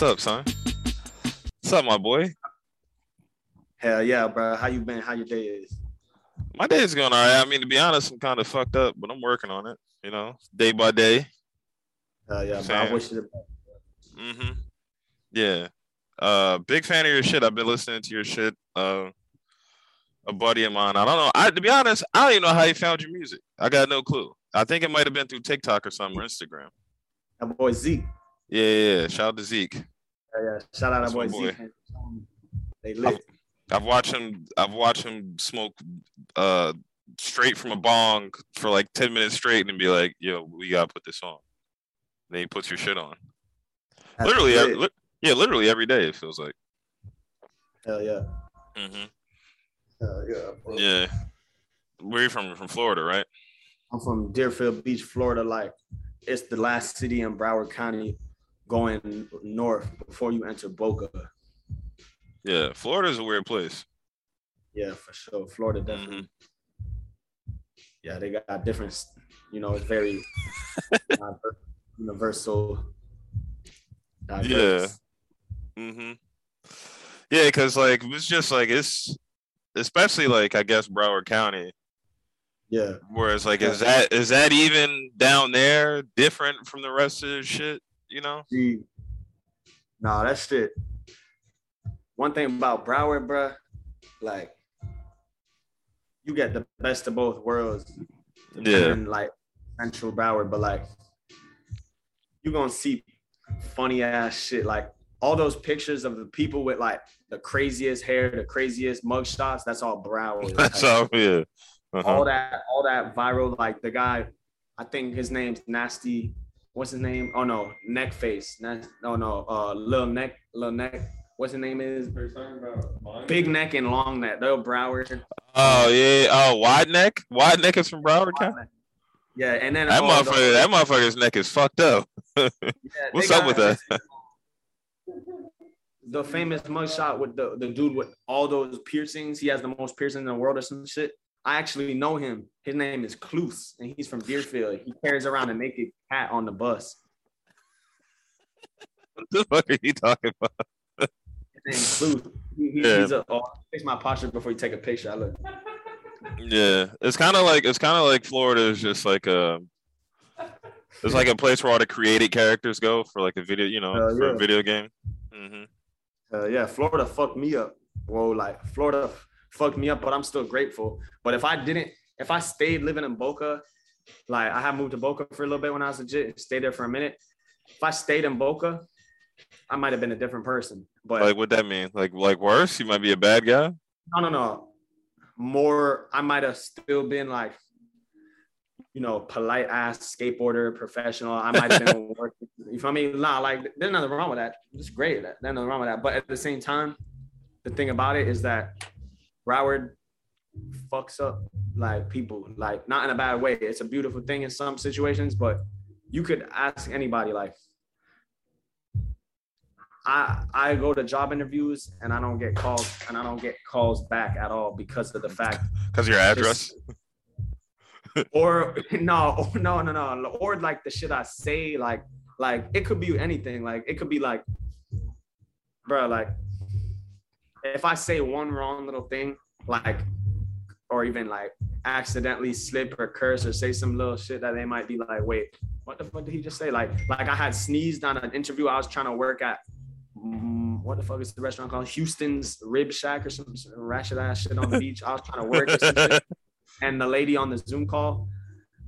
What's up, son? What's up, my boy? Hell yeah, bro. How you been? How your day is? My day is going all right. I mean, to be honest, I'm kind of fucked up, but I'm working on it. You know, day by day. Hell yeah, bro. I wish you the Mm-hmm. Yeah. Uh, big fan of your shit. I've been listening to your shit. Uh, a buddy of mine. I don't know. I to be honest, I don't even know how he found your music. I got no clue. I think it might have been through TikTok or something or Instagram. that boy Zeke. Yeah, yeah. yeah. Shout out to Zeke. Yeah. Shout out boy, my boy. Zeke. They lit. I've watched him. I've watched him smoke uh straight from a bong for like ten minutes straight, and be like, "Yo, we gotta put this on." then he puts your shit on. That's literally, lit. every, li- yeah, literally every day. It feels like. Hell yeah. hmm Hell yeah. bro. Yeah. Where you from? From Florida, right? I'm from Deerfield Beach, Florida. Like it's the last city in Broward County going north before you enter Boca. Yeah. Florida's a weird place. Yeah, for sure. Florida definitely. Yeah, they got different, you know, it's very universal. diverse. hmm Yeah, because like it's just like it's especially like I guess Broward County. Yeah. Whereas like is that is that even down there different from the rest of the shit? You know? See, nah, that shit. One thing about Broward, bruh, like you get the best of both worlds. Yeah. in like Central Broward, but like you're gonna see funny ass shit. Like all those pictures of the people with like the craziest hair, the craziest mug shots, that's all Broward. That's all. Yeah. Uh-huh. all that, all that viral, like the guy, I think his name's Nasty. What's his name? Oh no, Neck Face. Nas- no, no, uh, Lil Neck, little Neck. What's his name is? Big Neck and Long Neck. They're Broward. Oh yeah. Oh, wide neck. Wide neck is from Broward County. Yeah, and then That oh, motherfucker. the- That motherfucker's neck is fucked up. yeah, What's up with that? the famous mugshot with the, the dude with all those piercings. He has the most piercings in the world or some shit. I actually know him. His name is Cluse, and he's from Deerfield. He carries around a naked cat on the bus. What the fuck are you talking about? His name's Cluse. He, he- Yeah. He's a oh, fix my posture before you take a picture. I look. Yeah, it's kind of like it's kind of like Florida is just like a. It's like a place where all the created characters go for like a video, you know, Hell for a video game. hmm Uh, yeah, Florida fucked me up. Whoa, like Florida fucked me up, but I'm still grateful. But if I didn't, if I stayed living in Boca, like I had moved to Boca for a little bit when I was legit, stayed there for a minute. If I stayed in Boca, I might have been a different person. But Like, what that mean? Like, like worse? You might be a bad guy. no, no, no. More, I might have still been like, you know, polite ass skateboarder, professional. I might have been working. You feel me? Nah, like there's nothing wrong with that. It's great. There's nothing wrong with that. But at the same time, the thing about it is that Broward fucks up like people, like not in a bad way. It's a beautiful thing in some situations, but you could ask anybody like. I I go to job interviews and I don't get calls and I don't get calls back at all because of the fact Because your address. or no no no no or like the shit I say like like it could be anything like it could be like bro like if I say one wrong little thing like or even like accidentally slip or curse or say some little shit that they might be like wait what the fuck did he just say? Like like I had sneezed on an interview. I was trying to work at mm, what the fuck is the restaurant called? Houston's Rib Shack or some some ratchet ass shit on the beach. I was trying to work or some shit. And the lady on the Zoom call,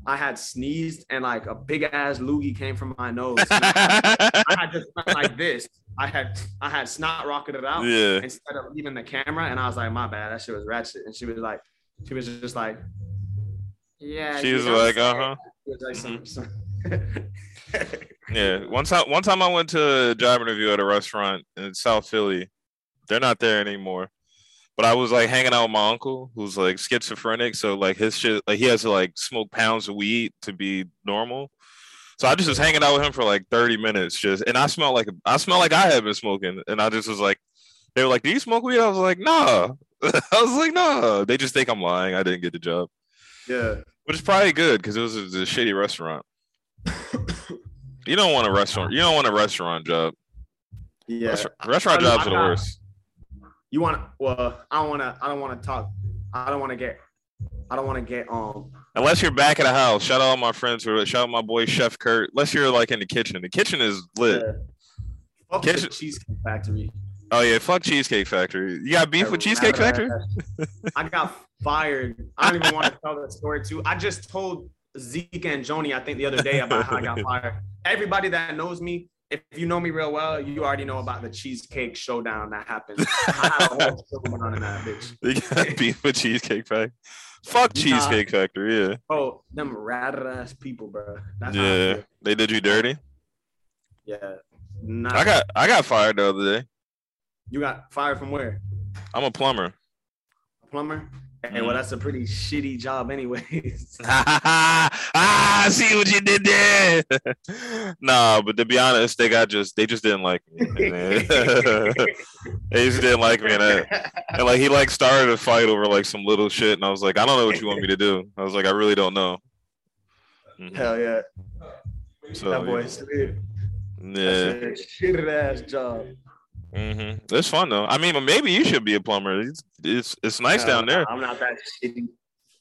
I had sneezed and like a big ass loogie came from my nose. I, just went like this. I had I had snot rocketed out yeah. instead of leaving the camera, and I was like, my bad, that shit was ratchet. And she was like, she was just like, yeah. She was like, uh huh. Like some Yeah. One time, one time I went to a job interview at a restaurant in South Philly. They're not there anymore. But I was like hanging out with my uncle, who's like schizophrenic. So like his shit, like he has to like smoke pounds of weed to be normal. So I just was hanging out with him for like 30 minutes, just and I smelled like I smelled like I had been smoking, and I just was like, they were like, "Do you smoke weed?" I was like, "Nah." I was like, "Nah." They just think I'm lying. I didn't get the job. yeah. Which is probably good because it was a, a shitty restaurant. you don't want a restaurant. You don't want a restaurant job. Yeah, Restaurant, restaurant jobs are the worst. you want? Well, I don't want to. I don't want to talk. I don't want to get. I don't want to get um. Unless you're back at the house. Shout out all my friends. who are- Shout out my boy Chef Kurt. Unless you're like in the kitchen. The kitchen is lit. fuck the Kitchen- cheesecake factory. Oh yeah, fuck Cheesecake Factory. You got beef with Cheesecake Factory? I got fired. I don't even want to tell that story too. I just told Zeke and Joni, I think the other day about how I got fired. Everybody that knows me, if you know me real well, you already know about the cheesecake showdown that happened. I had a whole show going on in that bitch. You got beef with Cheesecake Factory? Fuck Nah. Cheesecake Factory. Yeah, Oh, them rat ass people, bro. That's yeah. They did you dirty. yeah. Nah, I got I got fired the other day. you got fired from where? I'm a plumber. A plumber. Hey, well, that's a pretty shitty job, anyways. ah, see what you did there. nah, but to be honest, they got just they just didn't like me. they just didn't like me, and, I, and like he like started a fight over like some little shit, and I was like, I don't know what you want me to do. I was like, I really don't know. Mhm. Hell yeah, So, that boy slid. yeah, That's a shitty ass job. Hmm it's fun though. I mean, maybe you should be a plumber. It's it's, it's nice down there. I'm not that shitty.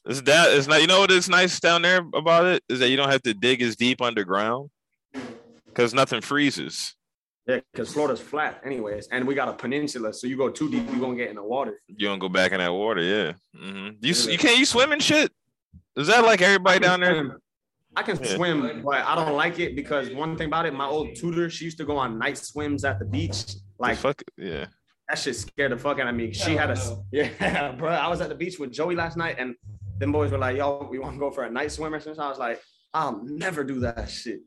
It's that it's not. You know what is nice down there about it is that you don't have to dig as deep underground because nothing freezes. Yeah, because Florida's flat, anyways, and we got a peninsula, so you go too deep, you are gonna get in the water. You don't go back in that water, yeah. hmm You Yeah. you can't you swim and shit. Is that like everybody down there? swim. I can Yeah. swim, but I don't like it because one thing about it, my old tutor, she used to go on night swims at the beach. Like fuck yeah. that shit scared the fuck out of me. She had a Hell yeah, bro. I was at the beach with Joey last night, and them boys were like, "Yo, we want to go for a night swim or something." I was like, "I'll never do that shit.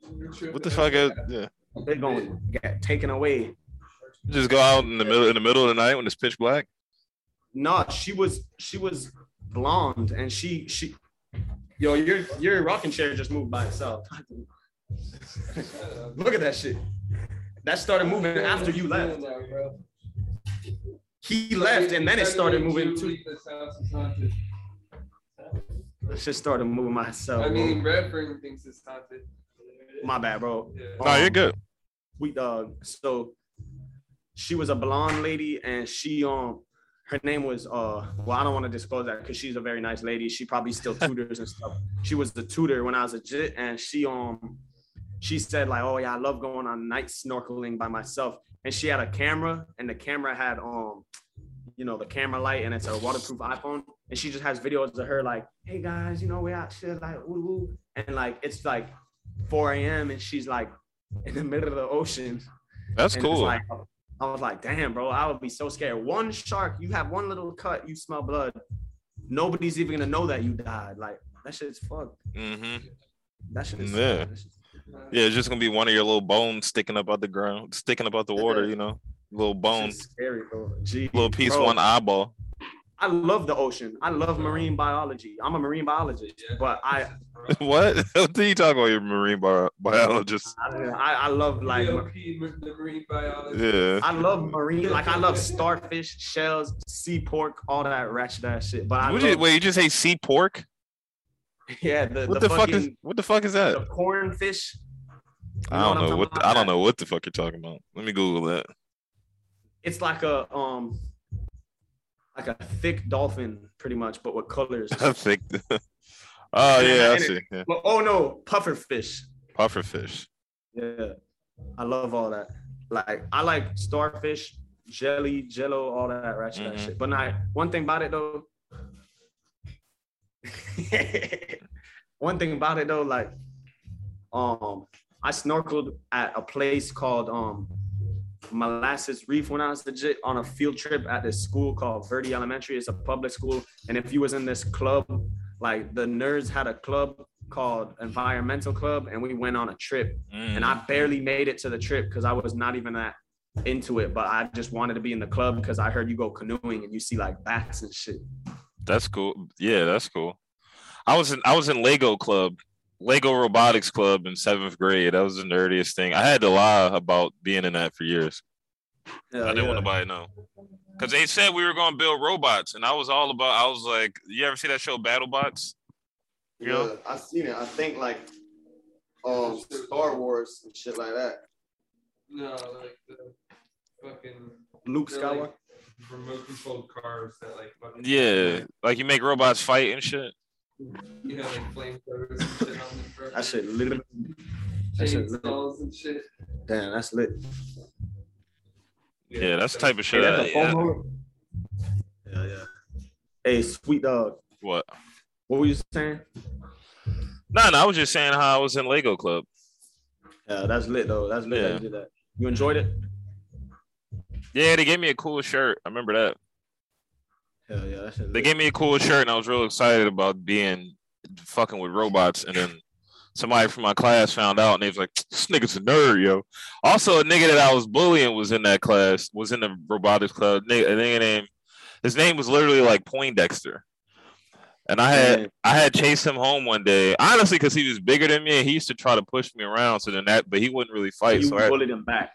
What the fuck? Is, yeah. They're going to get taken away." Just go out in the middle in the middle of the night when it's pitch black. No, she was she was blonde, and she she. Yo, your your rocking chair just moved by itself. Look at that shit. That started moving after you left. He left, and then it started moving too. It just started moving myself. I bro. mean, Redfern thinks it's haunted. my bad, bro. Yeah. No, you're Um, good. Sweet dog. So she was a blonde lady, and she um her name was uh well I don't want to disclose that because she's a very nice lady. She probably still tutors and stuff. She was the tutor when I was a jit, and she um she said like oh yeah I love going on night snorkeling by myself, and she had a camera, and the camera had um you know the camera light, and it's a waterproof iPhone, and she just has videos of her like hey guys you know we out shit like woo woo, and like it's like 4 a.m. and she's like in the middle of the ocean. That's And cool. Like, I was like, damn, bro, I would be so scared. One shark, you have one little cut, you smell blood. Nobody's even gonna know that you died. Like that shit's fucked. hmm That shit is Yeah. Yeah, it's just gonna be one of your little bones sticking up out the ground, sticking up out the water. You know, little that bone, scary, bro. Gee, little piece, bro, one eyeball. I love the ocean. I love marine biology. I'm a marine biologist, but I what? what are you talk about? Your marine bi- biologist? I, I, I love like DLP, the marine biologist. Yeah. I love marine like I love starfish, shells, sea pork, all that ratchet ass shit. But I love, you, wait, you just say sea pork? yeah, the, What the, the, fuck is? What the fuck is that? the corn fish. I don't I'm know what. The, I don't know what the fuck you're talking about. Let me Google that. it's like a um like a thick dolphin pretty much but with colors I think. oh yeah, I see. Yeah. oh no puffer fish Puffer fish. yeah i love all that like i like starfish jelly jello all that ratchet Mhm. shit but not one thing about it though one thing about it though like um i snorkeled at a place called um molasses reef when i was legit on a field trip at this school called verde elementary it's a public school and if you was in this club like the nerds had a club called environmental club and we went on a trip Mm. and I barely made it to the trip because I was not even that into it. But I just wanted to be in the club because I heard you go canoeing and you see like bats and shit. That's cool. Yeah, that's cool. I was in I was in Lego Club, Lego Robotics Club in seventh grade. That was the nerdiest thing. I had to lie about being in that for years. I didn't want nobody to know. Cause they said we were gonna build robots, and I was all about. I was like, "You ever see that show BattleBots?" You know? Yeah, I seen it. I think like um Star Wars and shit like that. No, like the fucking Luke Skywalker. like remote controlled cars that like fucking Yeah, like you make robots fight and shit. you have like flamethrowers and shit on them. bro. that shit literally. that shit lit. chainsaws and shit. Damn, that's lit. Yeah, that's the type of Hey, shit. that's I- a yeah. Yeah, yeah. Hey, sweet dog. What? What were you saying? No, no, I was just saying how I was in Lego Club. Yeah, that's lit though. That's lit. that you did that. You enjoyed it? Yeah, they gave me a cool shirt. I remember that. Hell yeah, that. They gave me a cool shirt, and I was real excited about being fucking with robots. And then somebody from my class found out, and they was like, "This nigga's a nerd, yo." Also, a nigga that I was bullying was in that class, was in the robotics club. A nigga named his name was literally like Poindexter. And I had. I had chased him home one day, honestly, because he was bigger than me, and he used to try to push me around. So then that, but he wouldn't really fight. you So I, bullied him back.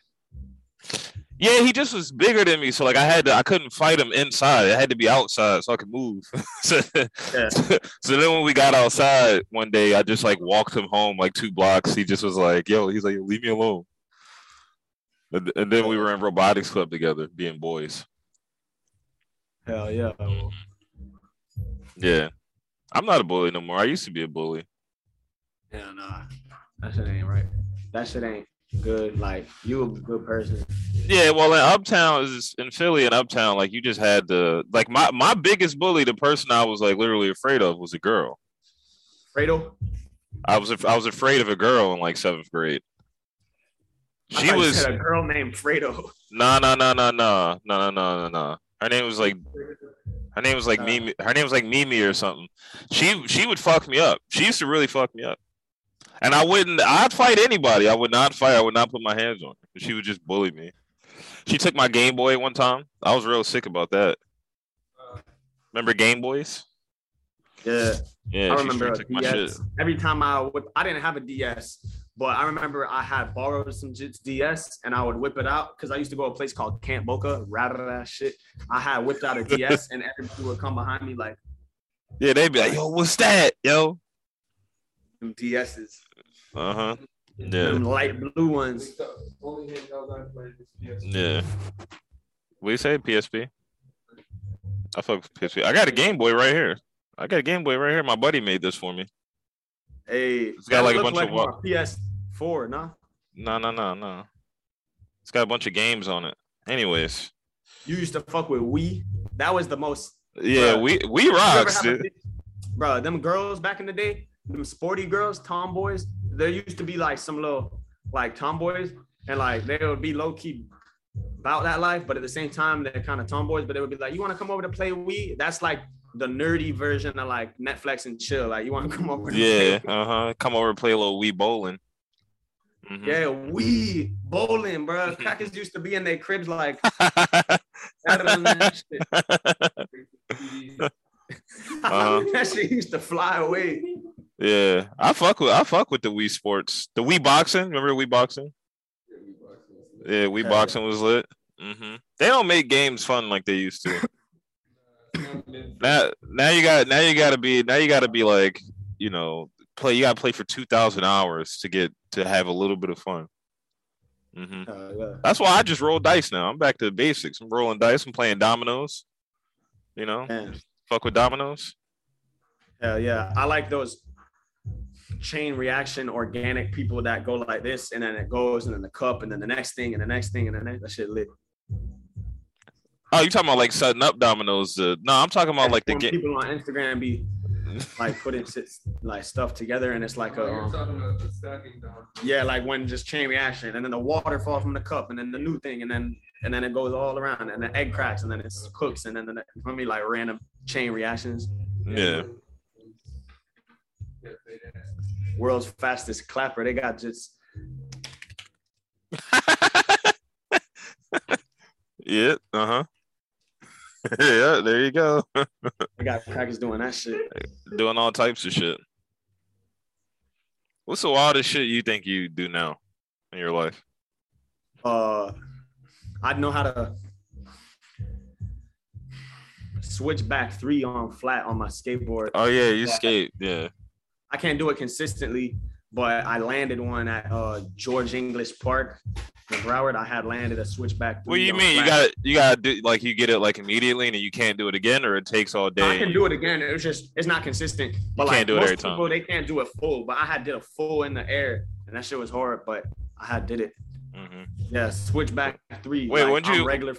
Yeah, he just was bigger than me. So like I had to, I couldn't fight him inside. I had to be outside so I could move. so, Yeah. so then when we got outside one day, I just like walked him home like two blocks. He just was like, "Yo," he's like, "Leave me alone." And, and then we were in robotics club together, being boys. Hell yeah. Mm-hmm. Yeah, I'm not a bully no more. I used to be a bully. Yeah, nah. That shit ain't right. That shit ain't good. Like you a good person. Yeah, well, in Uptown is in Philly and Uptown, like you just had to like my my biggest bully, the person I was like literally afraid of was a girl. Fredo. I was I was afraid of a girl in like seventh grade. She was a girl named Fredo. no no no no no no no no no no. Her name was like her name was like Uh. Mimi. Her name was like Mimi or something. She she would fuck me up. She used to really fuck me up. And I wouldn't. I'd fight anybody. I would not fight. I would not put my hands on her. She would just bully me. She took my Game Boy one time. I was real sick about that. Remember Game Boys? Yeah, Yeah, I remember straight took my shit. DS. Every time I would, I didn't have a DS, but I remember I had borrowed some Jits DS and I would whip it out because I used to go to a place called Camp Boca, that shit. I had whipped out a DS and everybody would come behind me like Yeah, they'd be like, "Yo, what's that, yo?" them DSs, Uh huh. Yeah, them light blue ones. it's the only handheld I played was PS. yeah. What do you say, PSP? I fuck with PSP. I got a Game Boy right here. I got a Game Boy right here. My buddy made this for me. Hey, It's got like a look bunch of my PS4, nah. No, no, no, no. It's got a bunch of games on it. Anyways, You used to fuck with Wii. That was the most. yeah, Bruh. we we You rocks, have a dude. Bro, them girls back in the day, them sporty girls, tomboys, there used to be like some little like tomboys, and like they would be low key about that life, but at the same time they're kind of tomboys. But they would be like, "You want to come over to play Wii?" That's like the nerdy version of like Netflix and chill. Like, you want to come over? Yeah, uh huh. Come over and play a little Wii bowling. Mhm. yeah, Wii bowling, bro. Crackers used to be in their cribs like that shit. Uh-huh. that shit used to fly away. Yeah, I fuck with I fuck with the Wii Sports, the Wii Boxing. Remember Wii Boxing? Yeah, Wii Hell Boxing was lit. hmm They don't make games fun like they used to. now, now you got now you got to be now you got to be like you know play. You got to play for two thousand hours to get to have a little bit of fun. hmm Uh, yeah. That's why I just roll dice now. I'm back to the basics. I'm rolling dice. I'm playing dominoes. You know, fuck with dominoes. Hell yeah. I like those chain reaction organic people that go like this and then it goes and then the cup and then the next thing and the next thing and then that shit lit. Oh, you talking about like setting up dominoes? Uh, no, I'm talking about like the When game. people on Instagram be like putting shit, like stuff together and it's like Oh, a you're um, talking about the stacking yeah like when just chain reaction and then the water falls from the cup and then the new thing and then and then it goes all around and the egg cracks and then it cooks and then the for me like random chain reactions. Yeah. Yeah, they did. World's fastest clapper. They got just yeah. Uh huh. yeah. There you go. I got crackers doing that shit. Doing all types of shit. What's the wildest shit you think you do now in your life? uh I know how to switch back three on flat on my skateboard. Oh yeah, you skate. Yeah. I can't do it consistently, but I landed one at uh George English Park in Broward. I had landed a switchback. What do you mean? You got to you got to do like you get it like immediately and you can't do it again, or it takes all day. I can do it again. It's just it's not consistent. But You like can't do it most every time. people, they can't do it full. But I had did a full in the air, and that shit was hard. But I had did it. Mhm. Yeah, switchback three. Wait, like, when'd you- regular?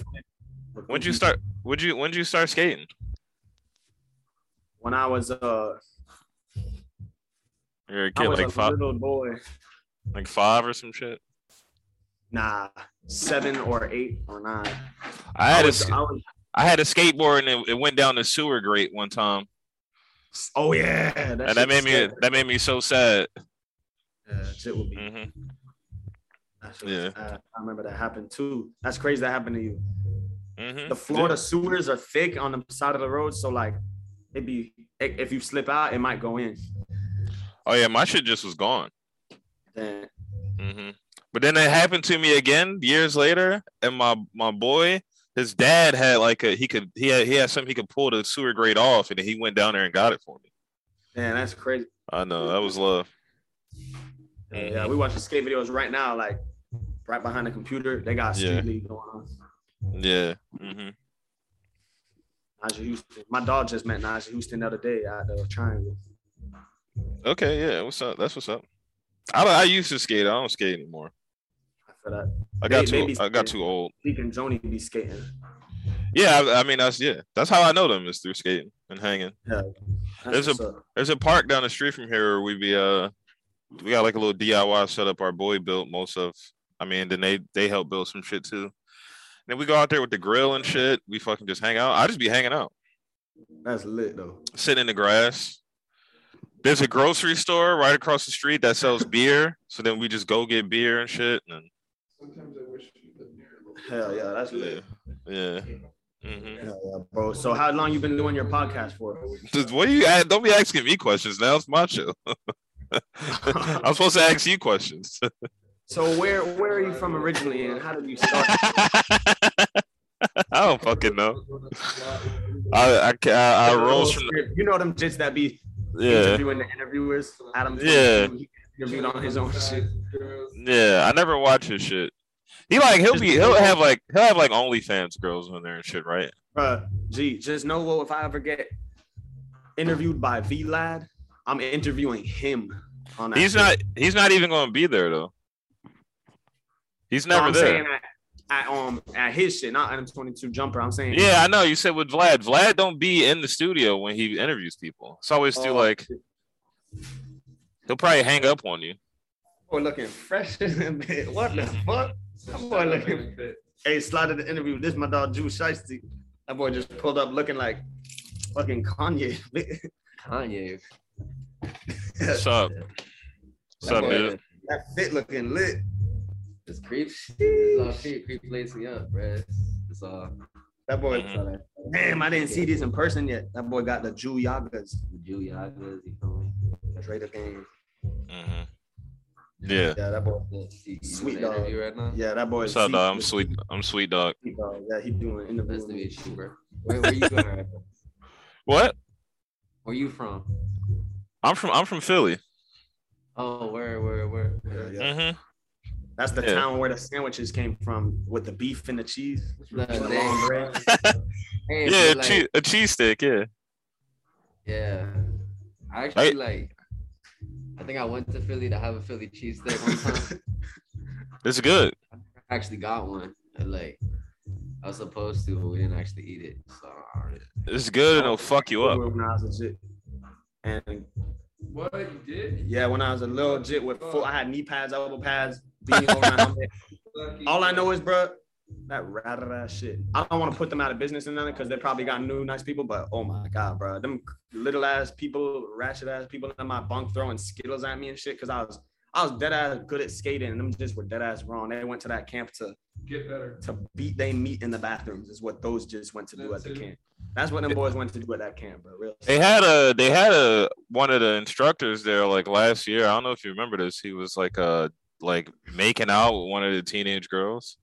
When'd you start? Would you when'd you start skating? When I was uh, You're a I kid, was like a five, little boy. like five or some shit. Nah, seven or eight or nine. I had I a was, sk- I was, I had a skateboard and it, it went down the sewer grate one time, oh yeah, that and that made me scary. that made me so sad. Yeah, shit would be. hmm was- Yeah. uh, I remember that happened too. That's crazy. That happened to you. hmm The Florida sewers are thick on the side of the road, so like it'd be if you slip out, it might go in. Oh yeah, my shit just was gone. Then hmm But then it happened to me again years later, and my my boy, his dad had like a he could he had he had something he could pull the sewer grate off, and he went down there and got it for me. man, that's crazy. I know that was love. Yeah, yeah, we watching skate videos right now, like right behind the computer. They got street Yeah. league going on. Yeah. hmm Nyjah Huston. My dog just met Nyjah Huston the other day at the Triangle. Okay. Yeah. What's up? That's what's up. I I used to skate. I don't skate anymore. I that. I got They- too I got too old. And Joni be skating. Yeah. I, I mean that's yeah. That's how I know them is through skating and hanging. That's There's what's up. There's a park down the street from here where we be uh we got like a little DIY setup our boy built most of. I mean, then they they help build some shit too. Then we go out there with the grill and shit. We fucking just hang out. I just be hanging out, That's lit though. sitting in the grass. There's a grocery store right across the street that sells beer. So then we just go get beer and shit. And Sometimes I wish you lived near a little. Hell yeah, that's yeah, lit. yeah. hmm Hell yeah, bro. So how long you been doing your podcast for? What you don't be asking me questions now. It's my show. I'm supposed to ask you questions. So where where are you from originally, and how did you start? I don't fucking know. I I, ca- I, I rose from You know them jits that be yeah interviewing the interviewers. Adam. Yeah. he interviewed on his own shit. yeah. I never watch his shit. He like he'll be he'll have like he'll have like OnlyFans girls on there and shit, right? Bruh, gee, just know what if I ever get interviewed by Vlad, I'm interviewing him on that. He's shit. not he's not even going to be there though. He's never I'm there. Saying at, at um at his shit, not Adam 22 jumper. I'm saying Yeah, I know. You said with Vlad. Vlad don't be in the studio when he interviews people. It's always do Oh, like he'll probably hang up on you. boy looking fresh in a bit. What the fuck? That boy looking. Fit. Hey, slided the interview. This my dog Juice Shiesty. That boy just pulled up looking like fucking Kanye. Kanye. What's up? What's up, boy- dude? that fit looking lit. It's creep. It's all creep. Creep lacing up, bro. It's all That boy. Mhm. Damn, I didn't see this in person yet. That boy got the Jew Yagas. Julia you feel me? That's right up game. hmm Yeah. Yeah, that boy. You- you Sweet dog. interview right now? Yeah, that boy. What's up, dog? I'm is sweet. I'm sweet dog. sweet dog. Yeah, he doing interviews. Nice to meet you, bro. Where, where you going right? What? Where you from? I'm from. I'm from Philly. Oh, where, where, where? Yeah, yeah. hmm That's the Yeah. town where the sandwiches came from with the beef and the cheese. No, The long bread. Hey, Yeah, a, like, cheese, a cheese stick. Yeah. yeah. I actually like. I think I went to Philly to have a Philly cheesesteak one time. It's good. I actually got one. And like, I was supposed to, but we didn't actually eat it. So I don't really- It's good and it'll fuck you up. When I was legit. And What you did? yeah, when I was a little jit with full, I had knee pads, elbow pads, beanie over my helmet. Lucky. All I know is, bro, that ratted ass shit. I don't want to put them out of business and nothing because they probably got new nice people, but oh my god, bro, them little ass people, ratchet ass people in my bunk throwing skittles at me and shit because I was I was dead ass good at skating and them just were dead ass wrong. They went to that camp to Get better. to beat they meet in the bathrooms is what those just went to do That's at the it. camp. That's what them boys went to do at that camp, bro. Real. They had a. They had a one of the instructors there like last year. I don't know if you remember this. He was like uh like making out with one of the teenage girls.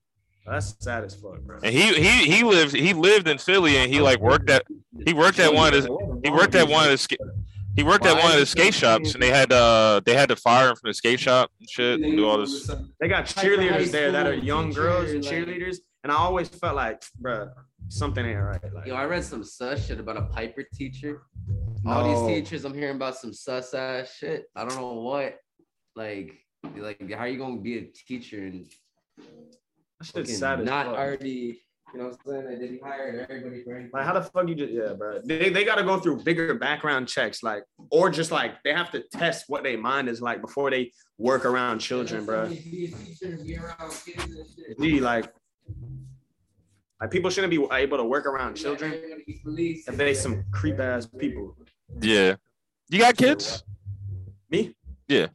That's sad as fuck, bro. And he he he lived he lived in Philly and he like worked at he worked at one of his he worked at one of the sk- He worked at one of the skate shops, and they had uh they had to fire him from the skate shop and shit, and do all this. They got Like the high cheerleaders there that are young girls and cheerleaders, and I always felt like, bruh, something ain't right. Like, Yo, I read some sus shit about a Piper teacher. All these teachers, I'm hearing about some sus ass shit. I don't know what. Like, like how are you gonna be a teacher and that shit's fucking sad not fuck. already? You know what I'm saying? Like, they hire everybody for anything. Like, how the fuck you just, yeah, bro. They, they got to go through bigger background checks, like, or just like they have to test what their mind is like before they work around children, bro. Gee, like, like people shouldn't be able to work around children if they some creep ass people. Yeah, you got kids? Me? Yeah.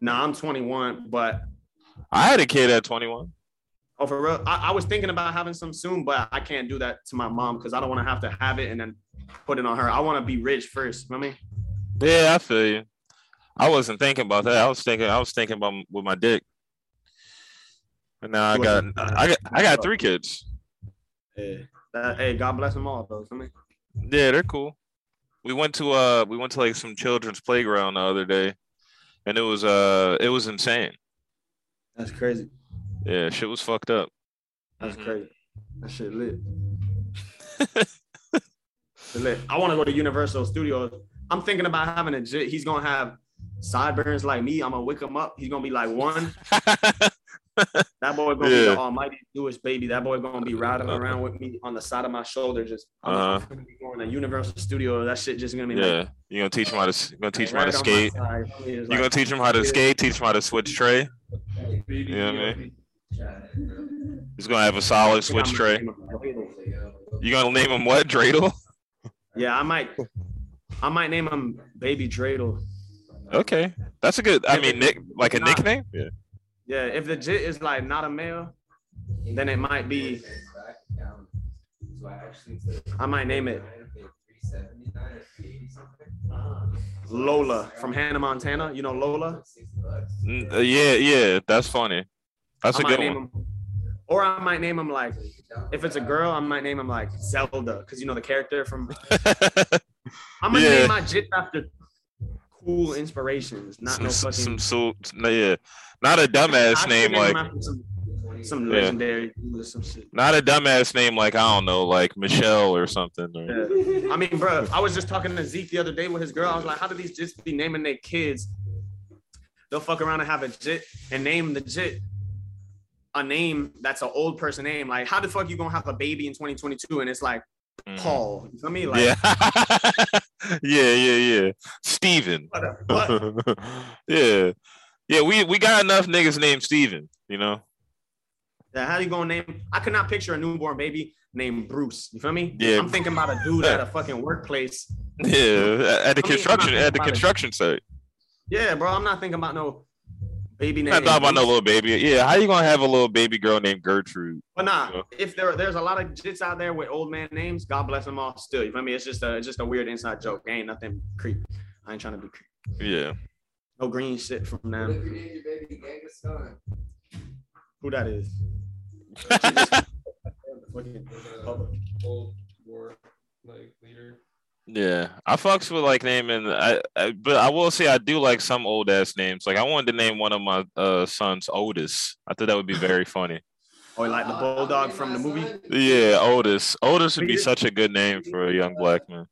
Nah, I'm 21, but I had a kid at 21. oh, for real, I, I was thinking about having some soon, but I can't do that to my mom because I don't want to have to have it and then put it on her. I want to be rich first. You know what I mean? Yeah, I feel you. I wasn't thinking about that. I was thinking. I was thinking about with my dick. And now I got. I got. I got three kids. Yeah. That, hey, God bless them all, though. You know what I mean? Yeah, they're cool. We went to uh we went to like some children's playground the other day, and it was uh it was insane. That's crazy. Yeah, shit was fucked up. That's Mhm. crazy. That shit lit. Lit. I want to go to Universal Studios. I'm thinking about having a jit. He's gonna have sideburns like me. I'm gonna wick him up. He's gonna be like one. That boy gonna be the almighty Jewish baby. That boy gonna be riding around with me on the side of my shoulder. Just I'm Uh-huh. gonna be going to Universal Studio. That shit just gonna be yeah, like you gonna teach him how to s- you gonna teach him how to right on my skate. side. He You like- gonna teach him how to skate. Teach him how to switch tray. You know what I mean? He's gonna have a solid switch tray. You gonna name him what? Dreidel? Yeah, I might. I might name him Baby Dreidel. Okay, that's a good. I mean, nick like a nickname. Yeah. Yeah, if the jit is like not a male, then it might be. I might name it Lola from Hannah Montana. You know Lola? Uh, yeah, yeah, that's funny. That's I a good one. him, or I might name him like if it's a girl, I might name him like Zelda because you know the character from. I'm gonna Yeah. name my jit after cool inspirations, not some, no fucking. some, so, yeah, not a dumbass name like, some, some Yeah. legendary some shit. not a dumbass name like I don't know, like Michelle or something. Or, Yeah. I mean, bro, I was just talking to Zeke the other day with his girl. I was like, how do these just be naming their kids? They'll fuck around and have a jit and name the jit a name that's an old person name. Like, how the fuck you gonna have a baby in 2022 and it's like Mhm. Paul? You feel me? Like, yeah, yeah, yeah, yeah. Steven. what? what? yeah, yeah. We we got enough niggas named Steven. You know. Yeah, how you gonna name? I could not picture a newborn baby named Bruce. You feel me? Yeah. I'm thinking about a dude at a fucking workplace. Yeah, at the construction at the it. construction site. Yeah, bro. I'm not thinking about no baby name. Not talking about no little baby. Yeah, how you gonna have a little baby girl named Gertrude? But nah, Yeah. if there there's a lot of jits out there with old man names, God bless them all. Still, you feel me? It's just a it's just a weird inside joke. Ain't nothing creep. I ain't trying to be creep. Yeah. No green shit from them. Who that is? Old war like leader. Yeah, I fucks with like naming. I, I but I will say I do like some old ass names. Like I wanted to name one of my uh sons Otis. I thought that would be very funny. Oh, like the bulldog from the movie. Yeah, Otis. Otis would be such a good name for a young black man.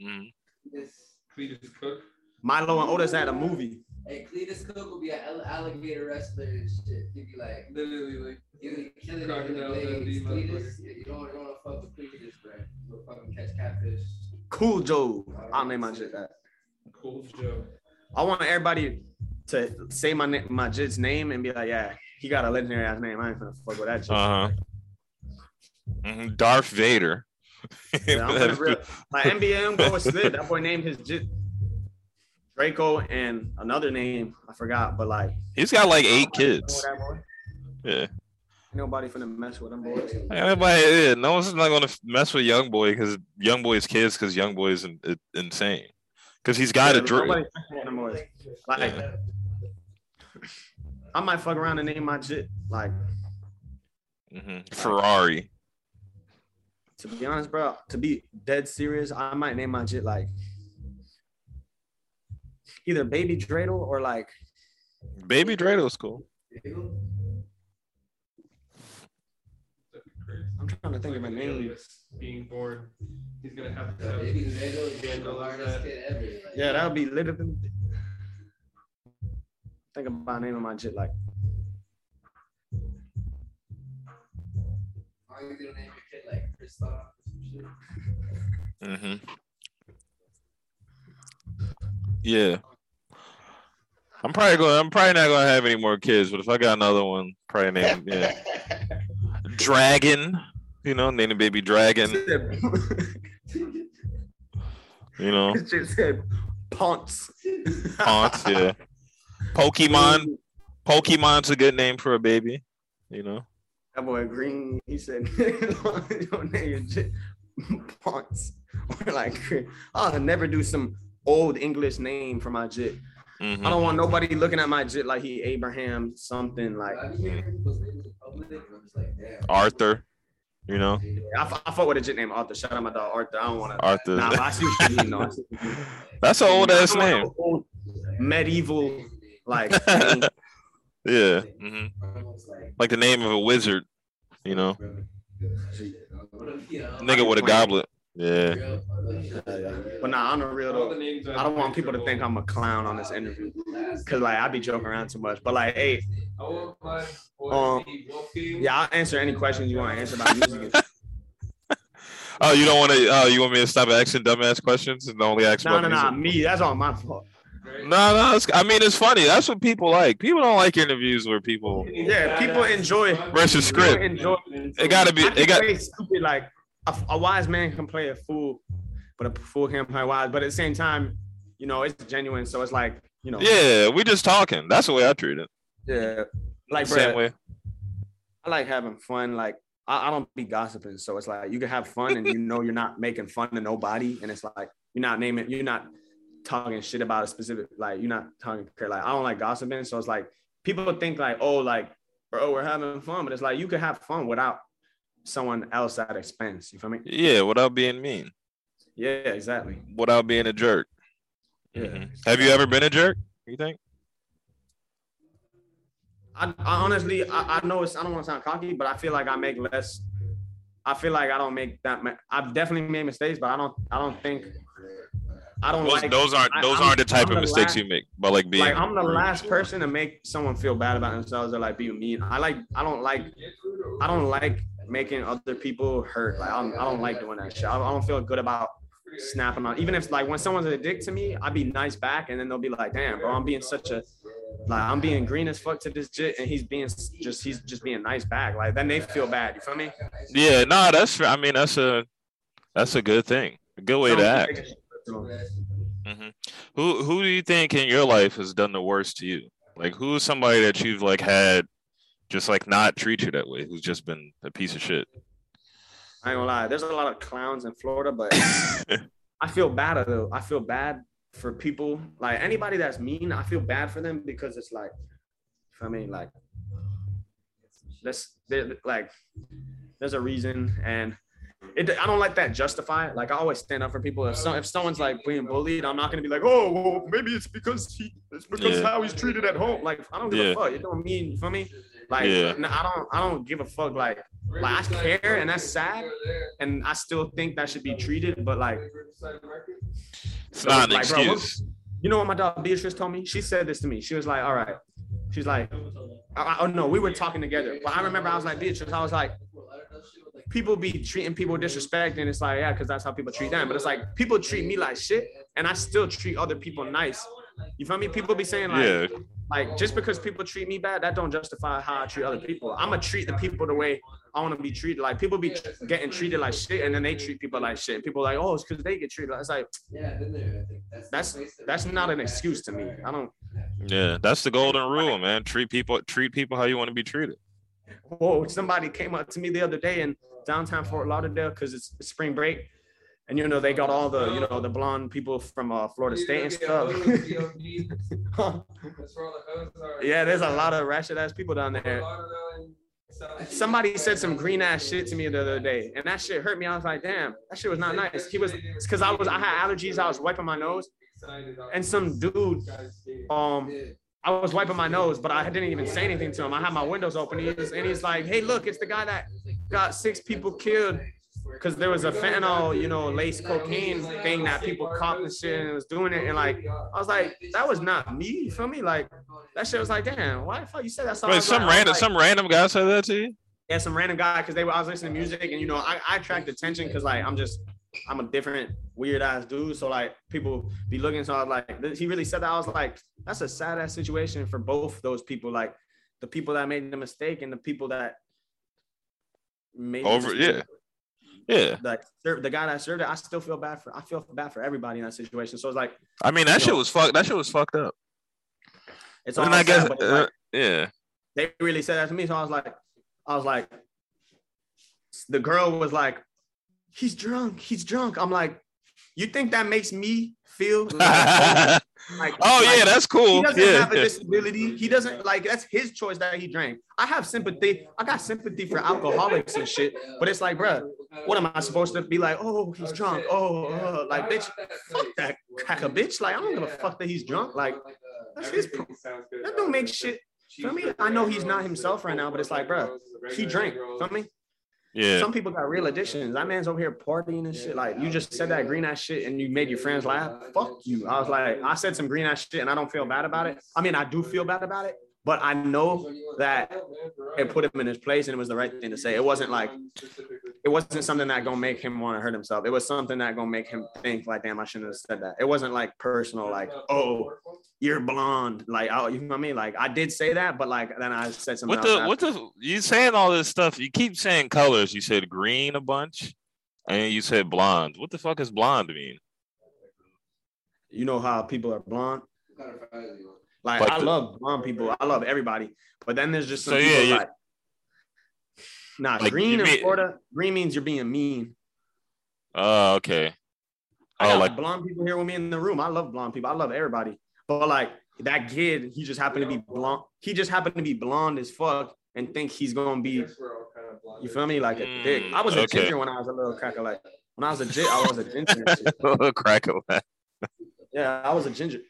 Mhm. Cletus Cook. Milo and Otis had a movie. Hey, Cletus Cook will be an alligator wrestler and shit. He'd be like, Literally like he'll be killing it in the Crocodile legs. Dundee, Cletus, motherfucker. yeah, you don't, you don't want to fuck with Cletus, bro. You'll fucking catch catfish. Cool Joe. I'll name my shit that. Cool Joe. I want everybody to say my na- my jit's name and be like, yeah, he got a legendary ass name. I ain't gonna fuck with that shit. Uh huh. hmm Darth Vader. Yeah, I'm gonna real, like NBA go with Slid. That boy named his jit Draco and another name I forgot, but like He's got like eight kids. Yeah. Nobody finna mess with them boys. Everybody, yeah, no one's not gonna mess with Young Boy because Young Boy's kids because Young Boy is in, in- insane. Because he's got a drill. Nobody fucking with them boys. Like Yeah. I might fuck around and name my jit like hmm Ferrari. to be honest, bro. To be dead serious, I might name my jit like either Baby Dreidel or like Baby Dreidel's cool. I'm trying to think of a name. alias Being born, he's gonna have to Yeah, have. baby Dreidel is the hardest kid ever. Like, Yeah, that would be literally. Think about naming my shit like Are you gonna name your kid like Kristoff or some shit? hmm Yeah. I'm probably going. I'm probably not gonna have any more kids, but if I got another one, probably name yeah Dragon. You know, name the baby Dragon. You know, It just said Ponce. Ponce. Yeah. Pokemon. Pokemon's a good name for a baby. You know. That boy Green, he said, "Don't name your Ponce." Or like, I'll never do some old English name for my jit. Mhm. I don't want nobody looking at my jit like he Abraham something like. I be hearing people's names in public, and I'm just like, damn. Arthur. You know, I, f- I fuck with a jit named Arthur. Shout out my dog Arthur. I don't want to. Arthur. Nah, but I see what you mean. though. I see what you mean. That's an old ass name. medieval like. name. Yeah. hmm Like the name of a wizard. You know, nigga with a goblet. Yeah. But nah, on the real though, I don't want people to think I'm a clown on this interview. Cause like I be joking around too much. But like, hey, I want my boy Um, to be Wolfgang. yeah, I'll answer any questions you want to answer about music. Oh, you don't want to? Oh, you want me to stop asking dumbass questions and only ask No, no, no, me. That's all my fault. No, no. It's, I mean, it's funny. That's what people like. People don't like interviews where people. Yeah, people enjoy- Versus script. enjoy. It gotta be. It got. stupid like a, a wise man can play a fool, but a fool can't play wise. But at the same time, you know, it's genuine. So it's like, you know, Yeah, we just talking. That's the way I treat it. yeah. Like, Same bro, way. I like having fun. Like, I, I don't be gossiping. So it's like you can have fun and you know you're not making fun to nobody. And it's like you're not naming, you're not talking shit about a specific, like you're not talking like I don't like gossiping. So it's like people think like, oh, like, bro, we're having fun. But it's like you can have fun without someone else at expense. You feel me? Yeah, without being mean, Yeah, exactly. without being a jerk. Yeah. Mhm. Have you ever been a jerk? You think? I, I honestly, I, I know it's, I don't want to sound cocky, but I feel like I make less. I feel like I don't make that. ma- I've definitely made mistakes, but I don't, I don't think, I don't Those, like. those aren't those I'm- aren't the type I'm of the mistakes last- you make, but like being. like I'm the rude. last person to make someone feel bad about themselves or like be mean. I like, I don't like, I don't like making other people hurt. Like I'm, I don't like doing that shit. I, don't feel good about snapping on. Even if like when someone's a dick to me, I'd be nice back, and then they'll be like, "Damn, bro, I'm being such a like I'm being green as fuck to this jit, and he's being just he's just being nice back. Like then they feel bad. You feel me? Yeah, no, that's. I mean, that's a that's a good thing. A good way to act. take it personal. hmm Who who do you think in your life has done the worst to you? Like who is somebody that you've like had just like not treat you that way? Who's just been a piece of shit? I ain't gonna lie. There's a lot of clowns in Florida, but I feel bad though. I feel bad for people like anybody that's mean. I feel bad for them because it's like, I mean, like, let's like, there's a reason, and it. I don't let that justify it. Like I always stand up for people. If some if someone's like being bullied, I'm not gonna be like, oh, well, maybe it's because he, it's because Yeah. how he's treated at home. Like I don't give Yeah. a fuck. It don't mean for me. Like Yeah. I don't I don't give a fuck. Like like, I care, and that's sad. and I still think that should be treated. But like, It's not an Like, bro, what- you know what my dog Beatrice told me? She said this to me. She was like, "All right." She's like, I, "Oh no, we were talking together." But I remember I was like, "Beatrice," I was like, "People be treating people with disrespect, and it's like, yeah, because that's how people treat them." But it's like people treat me like shit, and I still treat other people nice. You feel me? People be saying like, Yeah, like just because people treat me bad, that don't justify how I treat other people. I'm gonna treat the people the way I want to be treated. Like people be getting treated like shit, and then they treat people like shit. And People like, oh, it's because they get treated. like-" It's like Yeah, I've been. I think that's that's that's not an excuse to me. I don't. yeah. That's the golden rule, man. Treat people treat people how you want to be treated. Whoa! Somebody came up to me the other day in downtown Fort Lauderdale because it's spring break, and you know they got all the you know the blonde people from uh, Florida State and stuff. yeah, there's a lot of ratchet ass people down there. Somebody said some green ass shit to me the other day, and that shit hurt me. I was like, damn, that shit was not nice. He was because I was I had allergies. I was wiping my nose, and some dude, um, I was wiping my nose, but I didn't even say anything to him. I had my windows open. He's, and he's like, "Hey, look, it's the guy that got six people killed because there was a fentanyl, you know, lace cocaine thing that people caught and shit and was doing it. And like, I was like, that was not me. You feel me? Like, that shit was like, damn, why the fuck you said that? Wait, some like- random like- some random guy said that to you? yeah, some random guy because they were I was listening to music and you know I, I attract attention because like I'm just I'm a different weird ass dude. So like people be looking. So I was like, he really said that. I was like, that's a sad ass situation for both those people. Like the people that made the mistake and the people that made Over, yeah. Yeah. Like the guy that served it, I still feel bad for. I feel bad for everybody in that situation. So it's like I mean, that shit know. was fucked. That shit was fucked up. it's all And I guess, it's uh, like, yeah. they really said that to me. So I was like, I was like, the girl was like, he's drunk, he's drunk. I'm like, you think that makes me feel like, like oh yeah, like, that's he cool. doesn't Yeah. have a disability. He doesn't like that's his choice that he drank. I have sympathy. I got sympathy for alcoholics and shit. But it's like, bruh, what am I supposed to be like? Oh, he's drunk. Oh, uh, like bitch, fuck that cracker bitch. Like I don't give a fuck that he's drunk. Like that's his. Pro- that don't make shit. Feel me? I know he's not himself right now, but it's like, bruh, he drank. Feel me? Yeah. Some people got real addictions. That man's over here partying and shit. Like you just said that green ass shit and you made your friends laugh. Fuck you. I was like, I said some green ass shit and I don't feel bad about it. I mean, I do feel bad about it, but I know that it put him in his place and it was the right thing to say. It wasn't like it wasn't something that gonna make him want to hurt himself. It was something that gonna make him think like, damn, I shouldn't have said that. It wasn't like personal, like, oh, you're blonde. Like, oh, you know what I mean? Like, I did say that, but like then I said something What the what the you saying all this stuff? You keep saying colors. You said green a bunch, and you said blonde. What the fuck does blonde mean? you know how people are blonde. Like, Like I the- love blonde people. I love everybody. But then there's just some So, people yeah, you- like, nah, Like, green in Florida, green means you're being mean. Oh, okay. I Oh, got like blonde people here with me in the room. I love blonde people. I love everybody. But like that kid, he just happened to be blonde. He just happened to be blonde as fuck and think he's gonna be, you feel me, like a dick. I was a Mm, okay. ginger when I was a little cracker. Like when I was a jit, I was a ginger. and shit. crack a laugh. Yeah, I was a ginger.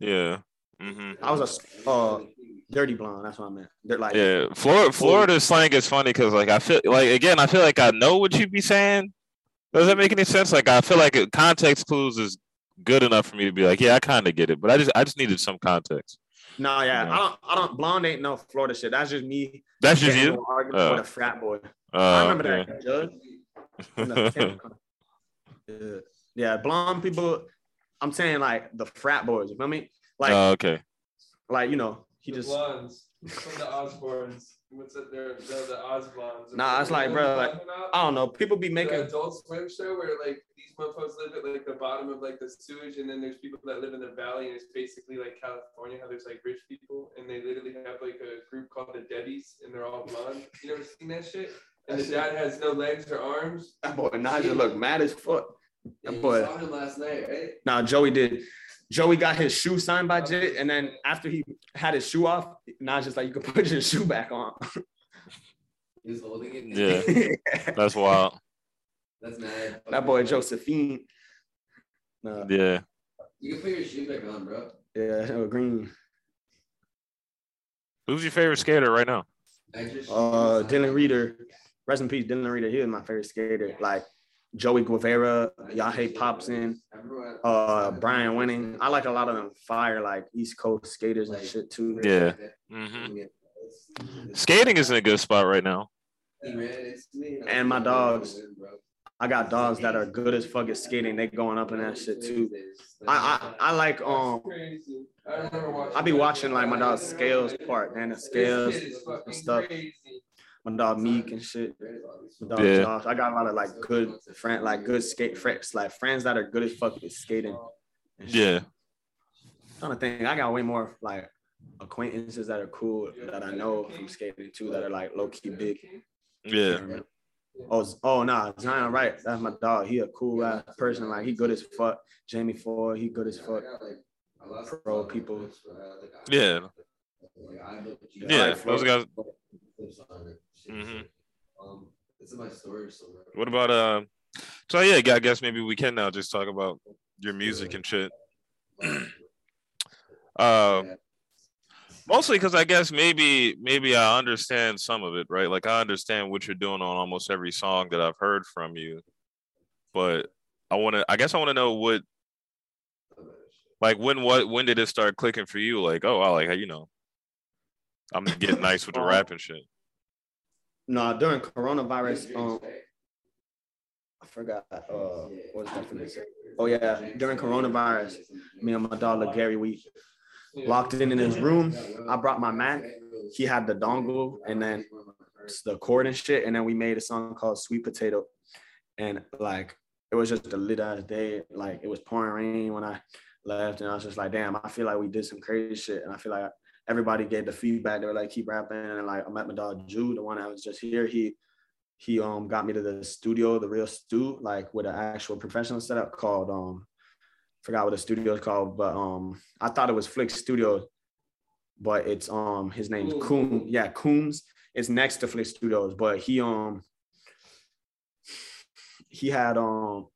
Yeah. hmm I was a uh, dirty blonde. That's what I meant. They're like, Yeah. Florida Florida slang is funny because like I feel like again I feel like I know what you'd be saying. Does that make any sense? Like I feel like context clues is good enough for me to be like, yeah, I kind of get it, but I just I just needed some context. No, yeah, Yeah. I don't. I don't. Blonde ain't no Florida shit. That's just me. That's just you. an argument Oh. with a frat boy. I Uh, remember okay. that judge. in the tenth con- yeah. yeah, blonde people. I'm saying like the frat boys. You feel me? Like, Oh, okay. like you know, he the just. blondes from the Osbournes. What's it? They're, they're the Osblondes. Nah, it's like, bro, like. I don't know. People be the making. Adult Swim show where like these motherfuckers live at like the bottom of like the sewage, and then there's people that live in the valley, and it's basically like California, how there's like rich people, and they literally have like a group called the Debbies, and they're all blonde. You ever seen that shit? And the dad has no legs or arms. That boy Nyjah look mad as fuck. That boy. saw him last night, right? Nah, Joey did. Joey got his shoe signed by Jit, and then after he had his shoe off, Nyjah's like, you can put your shoe back on. He was holding it. Yeah. That's wild. That's mad. that boy Josephine. Nah, Yeah. You can put your shoe back on, bro. yeah, oh, green. Who's your favorite skater right now? Uh, Dylan Rieder, rest in peace, Dylan Rieder. He was my favorite skater. Like Joey Guevara, Yaje Popson, Everyone- uh, Brian Winning. I like a lot of them fire like East Coast skaters and shit too. Yeah. hmm Skating is in a good spot right now. He ran into me, I And my dogs. I got dogs that are good as fuck at skating. They going up in that shit too. I I, I like um. I remember be watching like my dog Scales part, man. The Scales kid is fucking and stuff. Crazy. My dog Meek and shit. My dog Yeah. Josh. I got a lot of like good friend, like good skate friends, like friends that are good as fuck at skating. and shit. Yeah. trying to think. I got way more like acquaintances that are cool that I know from skating too that are like low key big. Yeah. Oh, Z- oh nah, Zion Wright. That's my dog. He a cool ass person. Like he good as fuck. Jamie Foy, he good as fuck. Pro people. Yeah. Yeah. Those guys. Hmm Mhm. Um, it's in my storage somewhere. What about uh? So yeah, I guess maybe we can now just talk about your music and shit. uh, mostly because I guess maybe maybe I understand some of it, right? Like I understand what you're doing on almost every song that I've heard from you, but I want to. I guess I want to know what, like when what when did it start clicking for you? Like oh, I like you know, I'm getting nice with the rap and shit. No, during coronavirus, um, I forgot. Uh, what was that finna say? Oh yeah, during coronavirus, me and my dog Gary, we locked in in his room. I brought my Mac. He had the dongle and then the cord and shit. And then we made a song called Sweet Potato. And like it was just a lit ass day. Like it was pouring rain when I left, and I was just like, damn, I feel like we did some crazy shit. And I feel like everybody gave the feedback. They were like, keep rapping. And like I met my dog Jude, the one that was just here. He he um got me to the studio, the real stu, like with an actual professional setup called um forgot what the studio is called, but um I thought it was Flick Studio, but it's um his name's Coom. Yeah, Coombs. It's next to Flick Studios, but he um he had um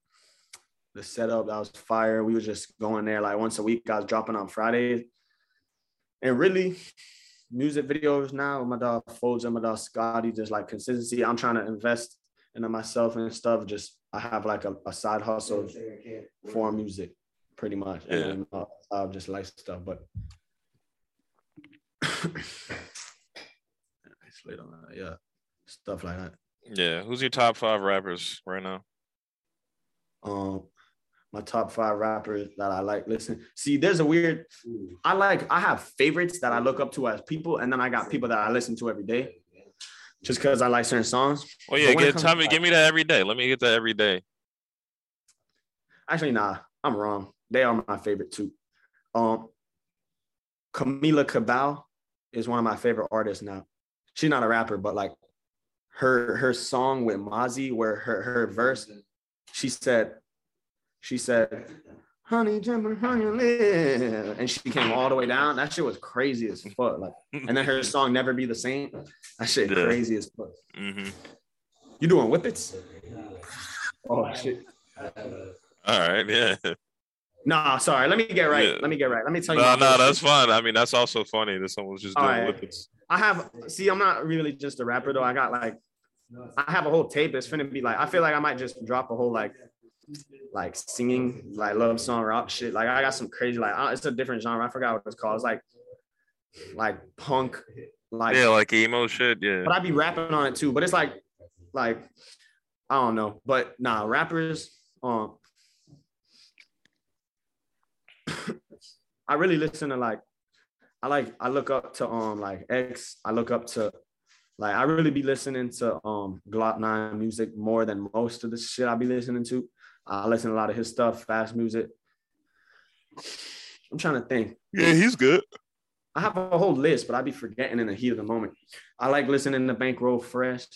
the setup that was fire. We were just going there like once a week. I was dropping on Fridays. And really, music videos now, my dog Folds and my dog Scotty, just like consistency. I'm trying to invest into myself and stuff. Just I have like a, a side hustle for music, pretty much. Yeah. And uh, I just like stuff, but isolate on that, yeah, stuff like that. Yeah, who's your top five rappers right now? Um, my top five rappers that I like. Listen, see, there's a weird. I like. I have favorites that I look up to as people, and then I got people that I listen to every day, just because I like certain songs. Oh yeah, get tell me, give me that every day. Let me get that every day. Actually, nah, I'm wrong. They are my favorite too. Um, Camila Cabello is one of my favorite artists now. She's not a rapper, but like her her song with Mozzie, where her her verse, she said, she said, "Honey your lip," and she came all the way down. That shit was crazy as fuck. Like, and then her song "Never Be the Same," that shit Yeah. crazy as fuck. hmm You doing whippets? Oh shit. All right, yeah. Nah, sorry. Let me get right. Yeah. Let me get right. Let me tell you. No, no, that's fine. I mean, that's also funny that someone's just All doing right. whippets. I have. See, I'm not really just a rapper though. I got like, I have a whole tape. It's finna be like. I feel like I might just drop a whole like, like singing like love song rock shit. Like I got some crazy like. It's a different genre. I forgot what it's called. It's like, like punk, like. Yeah, like emo shit. Yeah. But I be rapping on it too. But it's like, like, I don't know. But nah, rappers. Um, I really listen to like, I like I look up to um like X. I look up to like I really be listening to um Glock Nine music more than most of the shit I be listening to. I listen to a lot of his stuff, fast music. I'm trying to think. Yeah, he's good. I have a whole list, but I'd be forgetting in the heat of the moment. I like listening to Bankroll Fresh,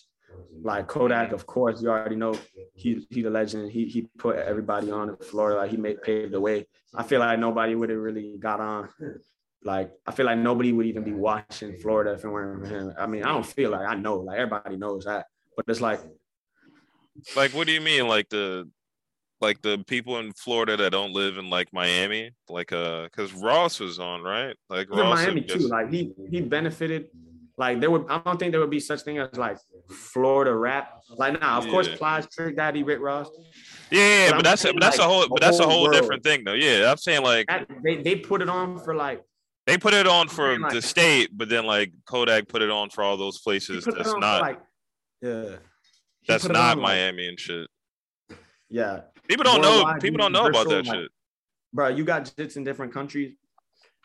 like Kodak, of course. You already know he he the legend. He he put everybody on in Florida. Like he made paved the way. I feel like nobody would have really got on. Like I feel like nobody would even be watching Florida if it weren't for him. I mean, I don't feel like I know. Like everybody knows that, but it's like Like, what do you mean? Like the, like the people in Florida that don't live in like Miami, like uh, because Ross was on, right? Like Even Ross. Miami had too. Like he he benefited. Like there would I don't think there would be such thing as like Florida rap. Like now, of course, Yeah. Plies, Trick Daddy, Rick Ross. yeah, yeah, but but that's saying, but that's a whole but that's a whole whole different thing though. Yeah, I'm saying like That, they they put it on for like they put it on for like- the state, but then like Kodak put it on for all those places that's not like yeah. He that's not on, like- Miami and shit. Yeah, People don't know. People don't know about that like- shit. bro. You got jits in different countries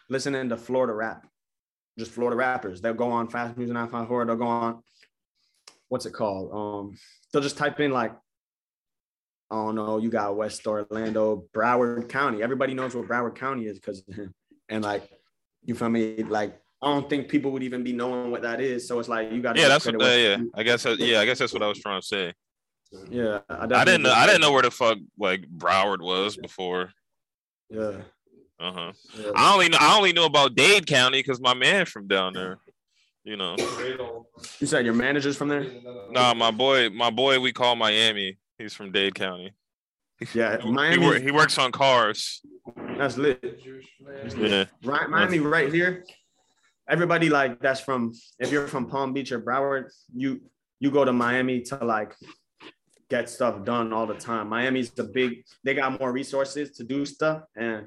listening to Florida rap, just Florida rappers. They'll go on Fast Music 954. They'll go on what's it called? Um, they'll just type in like. I don't know. You got West Orlando, Broward County. Everybody knows what Broward County is because of him. And like, you feel me? Like, I don't think people would even be knowing what that is. So it's like you got. Yeah, that's what. Uh, yeah, I guess. uh, Yeah, I guess that's what I was trying to say. Yeah, I didn't. know I didn't know where the fuck like Broward was before. Yeah. Uh huh. yeah. I only know, I only know about Dade County because my man from down there. You know. You said your manager's from there? Nah, my boy, my boy, we call Miami. He's from Dade County. Yeah, He, Miami. wor- he works on cars. That's lit. Yeah. Right, Miami, right here. Everybody like that's from. If you're from Palm Beach or Broward, you you go to Miami to like get stuff done all the time. Miami's the big. They got more resources to do stuff, and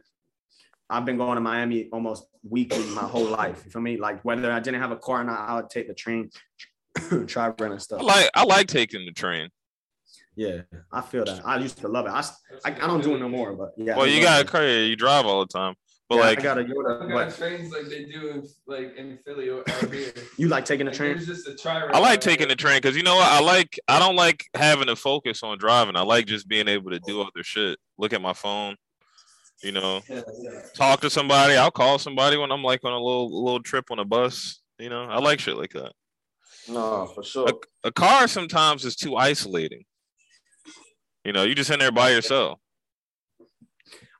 I've been going to Miami almost weekly my whole life. You feel me? Like whether I didn't have a car or not, I would take the train, try running stuff. I like I like taking the train. Yeah, I feel that. I used to love it. I I don't do it no more, but yeah. Well, you got a car. You drive all the time. But Yeah, like, I got a I Yoda, got but trains like they do in like in Philly out here. you like taking the Like, train? There's just a tri I like taking the train because you know what? I like I don't like having to focus on driving. I like just being able to do other shit. Look at my phone, you know, talk to somebody. I'll call somebody when I'm like on a little little trip on a bus. You know, I like shit like that. No, for sure. A car sometimes is too isolating. You know, you just in there by yourself.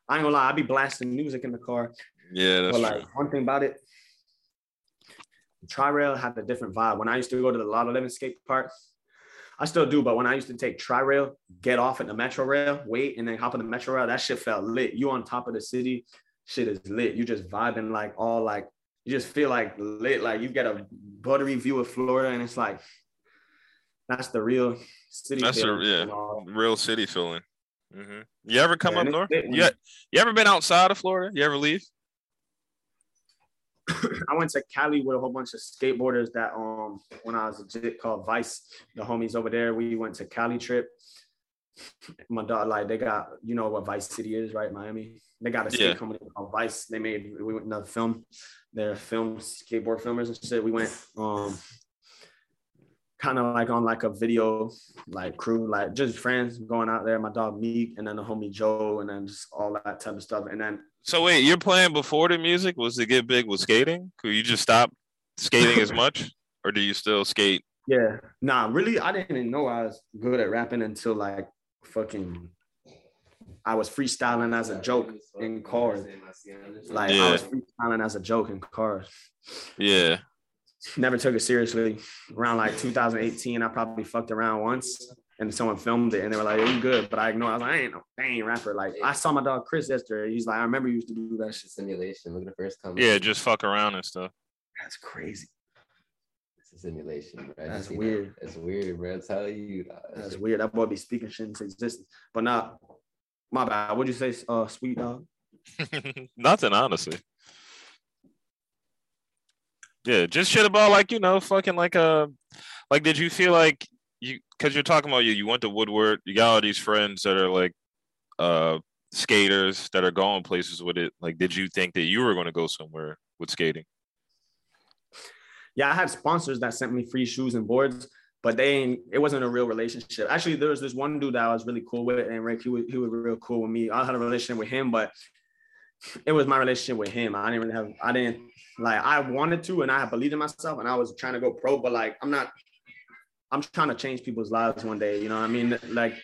I ain't gonna lie, I be blasting music in the car. Yeah, that's but like true. one thing about it, Tri-Rail had a different vibe. When I used to go to the Lot 11 skate park, I still do, but when I used to take Tri-Rail, get off at the Metro Rail, wait, and then hop on the Metro Rail, that shit felt lit. You on top of the city, shit is lit. You just vibing like all like you just feel like lit, like you get a buttery view of Florida, and it's like that's the real city. That's a- yeah. Real city feeling. Hmm You ever come Yeah, up north? Yeah. You ever been outside of Florida? You ever leave? I went to Cali with a whole bunch of skateboarders that um when I was a jit called Vice, the homies over there. We went to Cali trip. My dog, like they got, you know what Vice City is, right? Miami. They got a skate Yeah. company called Vice. They made we went in the film, they're film skateboard filmers and shit. We went um kind of like on like a video like crew, like just friends going out there. My dog Meek and then the homie Joe and then just all that type of stuff. And then So wait, you're playing before the music was to get big with skating? Could you just stop skating as much, or do you still skate? Yeah. Nah, really, I didn't even know I was good at rapping until like fucking I was freestyling as a joke in cars. Like I was freestyling as a joke in cars. Yeah, Never took it seriously. Around like 2018, I probably fucked around once and someone filmed it and they were like, you good. But I ignored. I was like, I ain't no I ain't rapper. Like I saw my dog Chris yesterday. He's like, I remember you used to do that shit. simulation. Look at the first comment. yeah, just fuck around and stuff. That's crazy. It's a simulation, bro. I That's just weird. That. It's weird, bro. I tell you. dog. That's weird. That boy be speaking shit into existence. But not my bad. What'd you say, uh, sweet dog? Nothing, honestly. Yeah, just shit about like you know, fucking like uh, like did you feel like you because you're talking about you you went to Woodward, you got all these friends that are like uh skaters that are going places with it. Like, did you think that you were going to go somewhere with skating? Yeah, I had sponsors that sent me free shoes and boards, but they ain't, it wasn't a real relationship. Actually, there was this one dude that I was really cool with, and Rick, he was, he was real cool with me. I had a relationship with him, but it was my relationship with him. I didn't really have, I didn't like, I wanted to, and I believed in myself, and I was trying to go pro, but like, I'm not, I'm trying to change people's lives one day. You know what I mean? Like,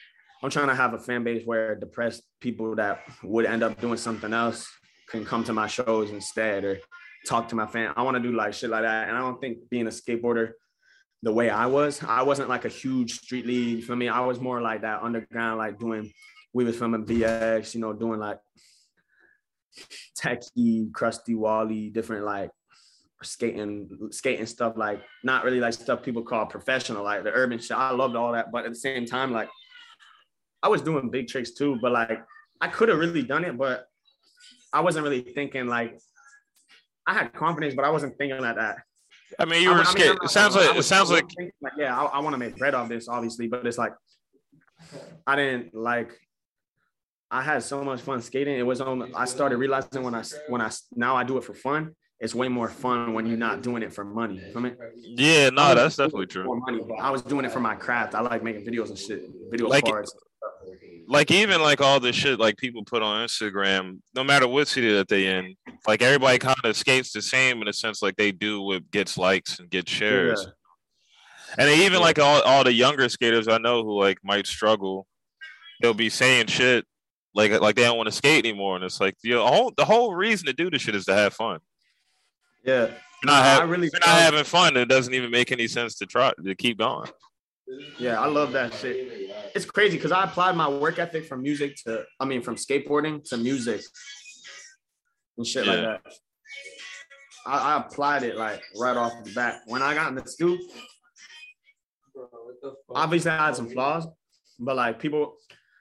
I'm trying to have a fan base where depressed people that would end up doing something else can come to my shows instead or talk to my fan. I want to do like shit like that. And I don't think being a skateboarder the way I was, I wasn't like a huge street league for me. I was more like that underground, like doing, we was filming VX, you know, doing like techie, crusty Wally, different like skating, skating stuff, like not really like stuff people call professional, like the urban shit. I loved all that. But at the same time, like I was doing big tricks too, but like I could have really done it, but I wasn't really thinking like I had confidence, but I wasn't thinking like that. I mean, you I were mean, I'm skating. It sounds like it sounds like like yeah, I, I want to make bread off this, obviously, but it's like I didn't like. I had so much fun skating. It was on. I started realizing when I when I now I do it for fun. It's way more fun when you're not doing it for money. You feel me? yeah, no, I that's definitely true. for money, but I was doing it for my craft. I like making videos and shit, video Like- cards. like even like all the shit like people put on Instagram, no matter what city that they in, like everybody kind of skates the same in a sense, like they do what gets likes and gets shares. And they even like all, all the younger skaters I know who like might struggle, they'll be saying shit like like they don't want to skate anymore, and it's like the whole the whole reason to do this shit is to have fun. Yeah, you're not, have, I really you're not having fun, it doesn't even make any sense to try to keep going. yeah, I love that shit. it's crazy because I applied my work ethic from music to, I mean, from skateboarding to music and shit like that. I, I applied it like right off the bat. When I got in the stoop, Bro, what the fuck? obviously I had some flaws, but like people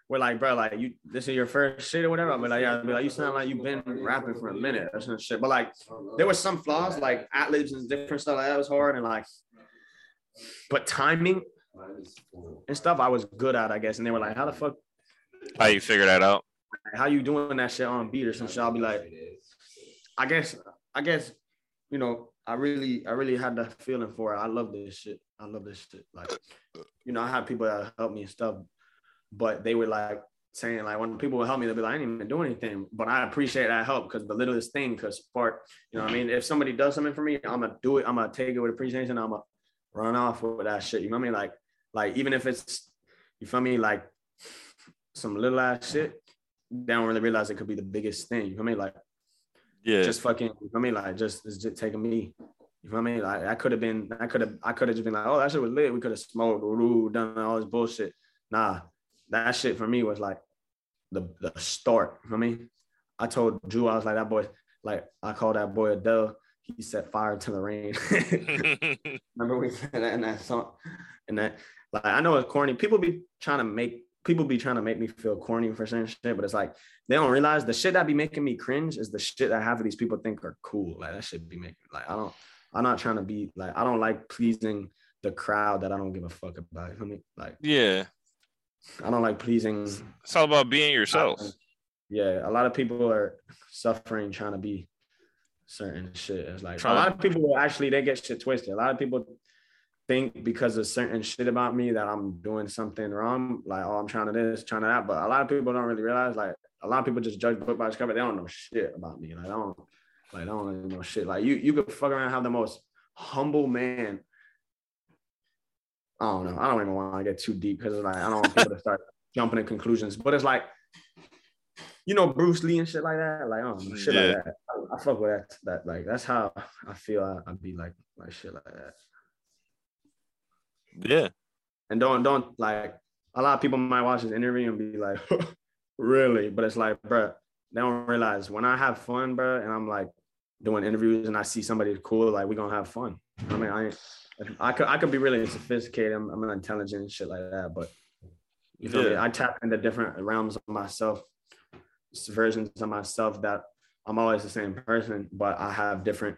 were like, bro, like you, this is your first shit or whatever. I'll be like, yeah, be like, you sound like you've been rapping for a minute or some shit. But like, there was some flaws, like ad libs and different stuff like that was hard, and like, but timing and stuff I was good at, I guess. And they were like, how the fuck, How you figure that out? how you doing that shit on beat or some shit? I'll be like, I guess, I guess, you know, I really, I really had that feeling for it. I love this shit. I love this shit. Like, you know, I had people that helped me and stuff, but they were like saying like when people would help me, they'd be like, I didn't even do anything, but I appreciate that help because the littlest thing could spark. You know, what I mean, if somebody does something for me, I'm gonna do it. I'm gonna take it with appreciation. I'm gonna run off with that shit. You know what I mean? Like, like even if it's, you feel me, like some little ass shit, they don't really realize it could be the biggest thing. You feel me? Like Yeah. just fucking, you feel me? Like just it's just taking me. You feel me? Like I could have been, I could have, I could have just been like, oh, that shit was lit. We could have smoked, done all this bullshit. Nah, that shit for me was like the the start. You feel me? I told Drew, I was like, that boy, like I called that boy Adele. He set fire to the rain. Remember we said that in that song? And that like I know it's corny. People be trying to make people be trying to make me feel corny for certain shit, but it's like they don't realize the shit that be making me cringe is the shit that half of these people think are cool. Like that should be making like I don't I'm not trying to be like I don't like pleasing the crowd that I don't give a fuck about. I mean. Like yeah. I don't like pleasing It's all about being yourself. yeah, a lot of people are suffering trying to be certain shit. It's like Trying- a lot of people actually they get shit twisted. A lot of people think because of certain shit about me that I'm doing something wrong. Like, oh, I'm trying to this, trying to that. But a lot of people don't really realize. Like, a lot of people just judge book by its cover. They don't know shit about me. Like, I don't, like, I don't really know shit. Like, you you could fuck around have the most humble man. I don't know. I don't even want to get too deep because like I don't want people to start jumping to conclusions. But it's like, you know, Bruce Lee and shit like that. Like, I shit Yeah. like that. I, I fuck with that. That like that's how I feel. I, I'd be like like shit like that. Yeah. And don't don't like a lot of people might watch this interview and be like, really? But it's like, bruh, they don't realize when I have fun, bruh, and I'm like doing interviews and I see somebody cool, like we gonna have fun. I mean, I I could I could be really sophisticated. I'm, I'm intelligent and shit like that, but you feel me? I tap into different realms of myself, versions of myself that I'm always the same person, but I have different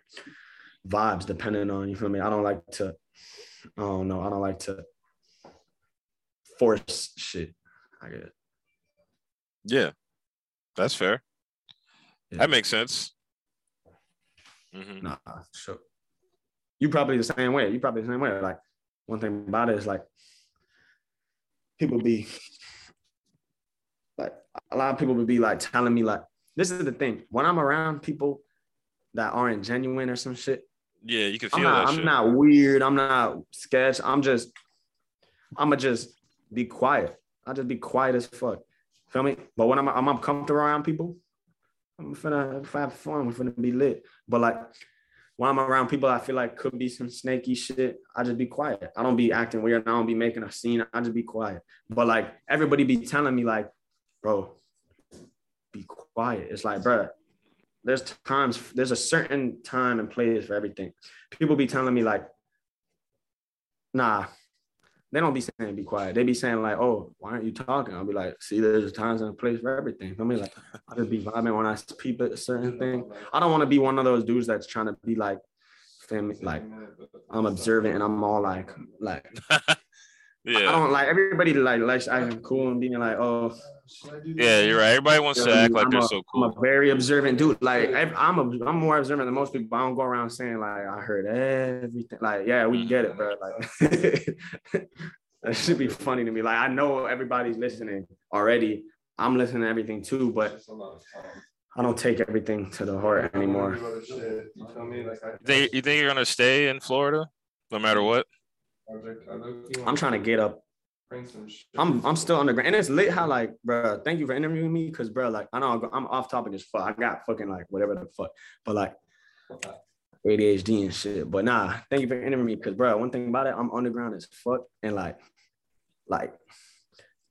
vibes depending on you feel me. I don't like to, I don't know, I don't like to force shit. I guess. Yeah. That's fair. Yeah. That makes sense. hmm Nah, sure. You probably the same way. You probably the same way. Like one thing about it is like people be like a lot of people would be like telling me like this is the thing when I'm around people that aren't genuine or some shit. Yeah, you can I'm feel not. that I'm shit. not weird. I'm not sketch. I'm just. I'ma just be quiet. I'll just be quiet as fuck. Feel me? But when I'm I'm, I'm comfortable around people, I'm finna if I have fun. We're finna be lit. But like when I'm around people, I feel like could be some snaky shit. I just be quiet. I don't be acting weird. I don't be making a scene. I just be quiet. But like everybody be telling me like, bro, be quiet. It's like, bro, there's times, there's a certain time and place for everything. People be telling me like, nah, they don't be saying be quiet. They be saying like, oh, why aren't you talking? I'll be like, see, there's a times and a place for everything. I mean, like, I just be vibing when I speak a certain thing. I don't want to be one of those dudes that's trying to be like, fam- like I'm observant and I'm all like, like I don't like everybody like likes acting cool and being like, oh, Yeah, you're right. Everybody wants to act like I'm they're a- so cool. I'm a very observant dude. Like I- I'm a, I'm more observant than most people. I don't go around saying like I heard everything. Like yeah, we mm. get it, bro. Like that should be funny to me. Like I know everybody's listening already. I'm listening to everything too, but I don't take everything to the heart anymore. You feel me? Like I, You think, you think you're gonna stay in Florida, no matter what? I'm trying to get up. I'm I'm still underground, and it's lit. How like, bro? Thank you for interviewing me, cause bro, like I know I'm off topic as fuck. I got fucking like whatever the fuck, but like ADHD and shit. But nah, thank you for interviewing me, cause bro, one thing about it, I'm underground as fuck, and like, like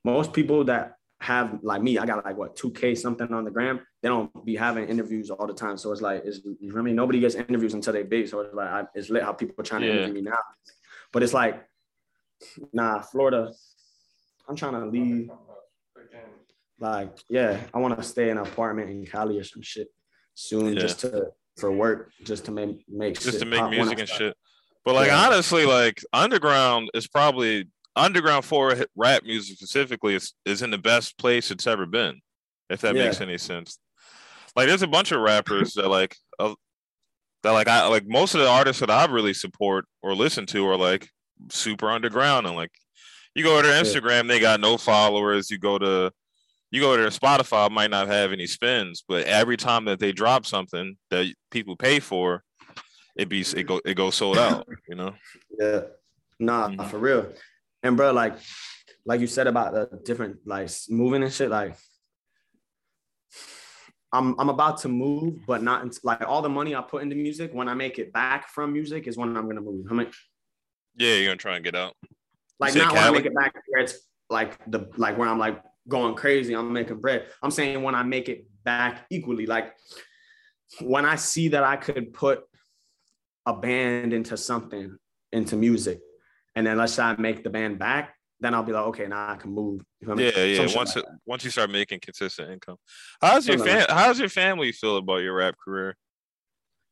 most people that have like me, I got like what 2K something on the gram. They don't be having interviews all the time. So it's like, it's, you know what I mean? Nobody gets interviews until they big. So it's like, I, it's lit how people are trying to Yeah. interview me now. But it's like, nah, Florida, I'm trying to leave. Like, yeah, I want to stay in an apartment in Cali or some shit soon Yeah. just to, for work, just to make, make just shit to make music and start. shit. But like Yeah. honestly, like underground is probably underground for rap music specifically is, is in the best place it's ever been, if that Yeah. makes any sense. Like there's a bunch of rappers that like uh, that like I like most of the artists that I really support or listen to are like super underground and like you go to their Instagram, they got no followers. You go to you go to their Spotify, might not have any spins, but every time that they drop something that people pay for, it be it go it goes sold out. You know. Yeah. Nah, Mhm. for real. And bro, like, like you said about the different like moving and shit, like I'm I'm about to move, but not until, like all the money I put into music. When I make it back from music, is when I'm gonna move. How much? Yeah, you're gonna try and get out. Like not when I make it back where it's like the like where I'm like going crazy. I'm making bread. I'm saying when I make it back equally. Like when I see that I could put a band into something into music, and then let's say I make the band back, then I'll be like, okay, now I can move. You feel me? Yeah, yeah. Some Once like it, once you start making consistent income, how's your fam- how's your family feel about your rap career?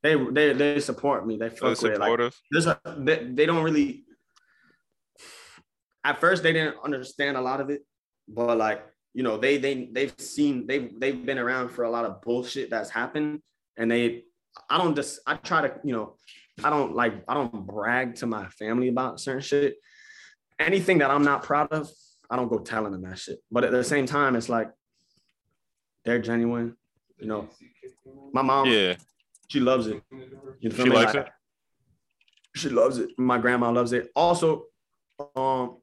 they they they support me. They they fuck with it. Like, supportive? there's a they, they don't really at first they didn't understand a lot of it but like you know they they they've seen they've they've been around for a lot of bullshit that's happened and they i don't just i try to you know i don't like i don't brag to my family about certain shit anything that i'm not proud of i don't go telling them that shit but at the same time it's like they're genuine you know my mom yeah, she loves it you she likes Like, it. she loves it. My grandma loves it. Also, um,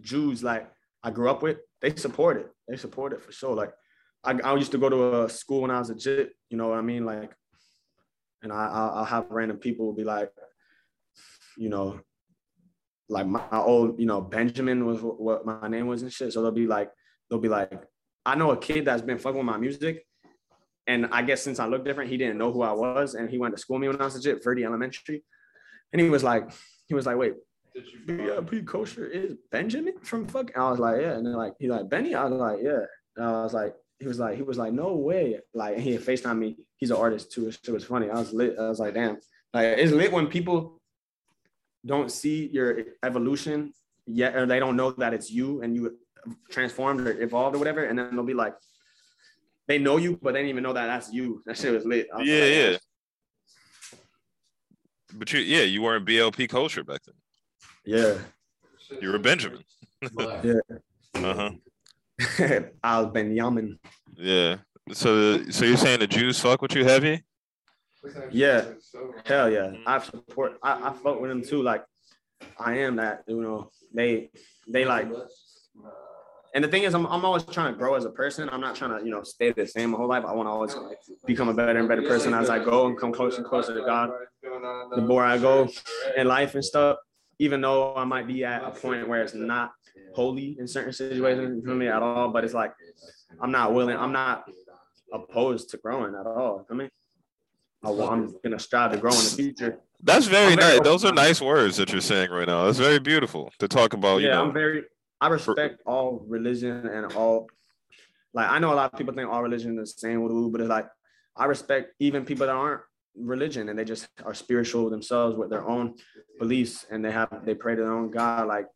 Jews like I grew up with, they support it. They support it for sure. Like I, I used to go to a school when I was a jit, you know what I mean? Like, and I I'll have random people be like, you know, like my old, you know, Benjamin was what, my name was and shit. So they'll be like, they'll be like, I know a kid that's been fucking with my music. And I guess since I look different, he didn't know who I was. And he went to school with me when I was a jit, Verde Elementary. And he was like, he was like, wait, BLP kosher is Benjamin from fuck. I was like, yeah. And then like he like Benny. I was like, yeah. And I was like, he was like, he was like, no way. Like he had FaceTime me. He's an artist too. It was funny. I was lit. I was like, damn. Like it's lit when people don't see your evolution yet, or they don't know that it's you and you transformed or evolved or whatever. And then they'll be like, they know you, but they didn't even know that that's you. That shit was lit. I was Yeah, like, yeah. But you, yeah, you weren't BLP Kosher back then. Yeah. You were Benjamin. yeah. Uh huh. Al Benyamin. Yeah. So, so you're saying the Jews fuck with you heavy? Yeah. Hell yeah. Mm-hmm. I support I, I fuck with them too. Like I am that, you know, they they like and the thing is I'm, I'm always trying to grow as a person. I'm not trying to, you know, stay the same my whole life. I want to always become a better and better person as I go and come closer and closer to God. The more I go in life and stuff, even though I might be at a point where it's not holy in certain situations, you feel me, at all. But it's like I'm not willing, I'm not opposed to growing at all. I mean, I, am gonna strive to grow in the future. That's very I'm nice. open- Those are nice words that you're saying right now. That's very beautiful to talk about. You yeah, know, I'm very. I respect all religion and all. Like I know a lot of people think all religion is the same, woo, but it's like I respect even people that aren't religion and they just are spiritual themselves with their own beliefs and they have they pray to their own God. Like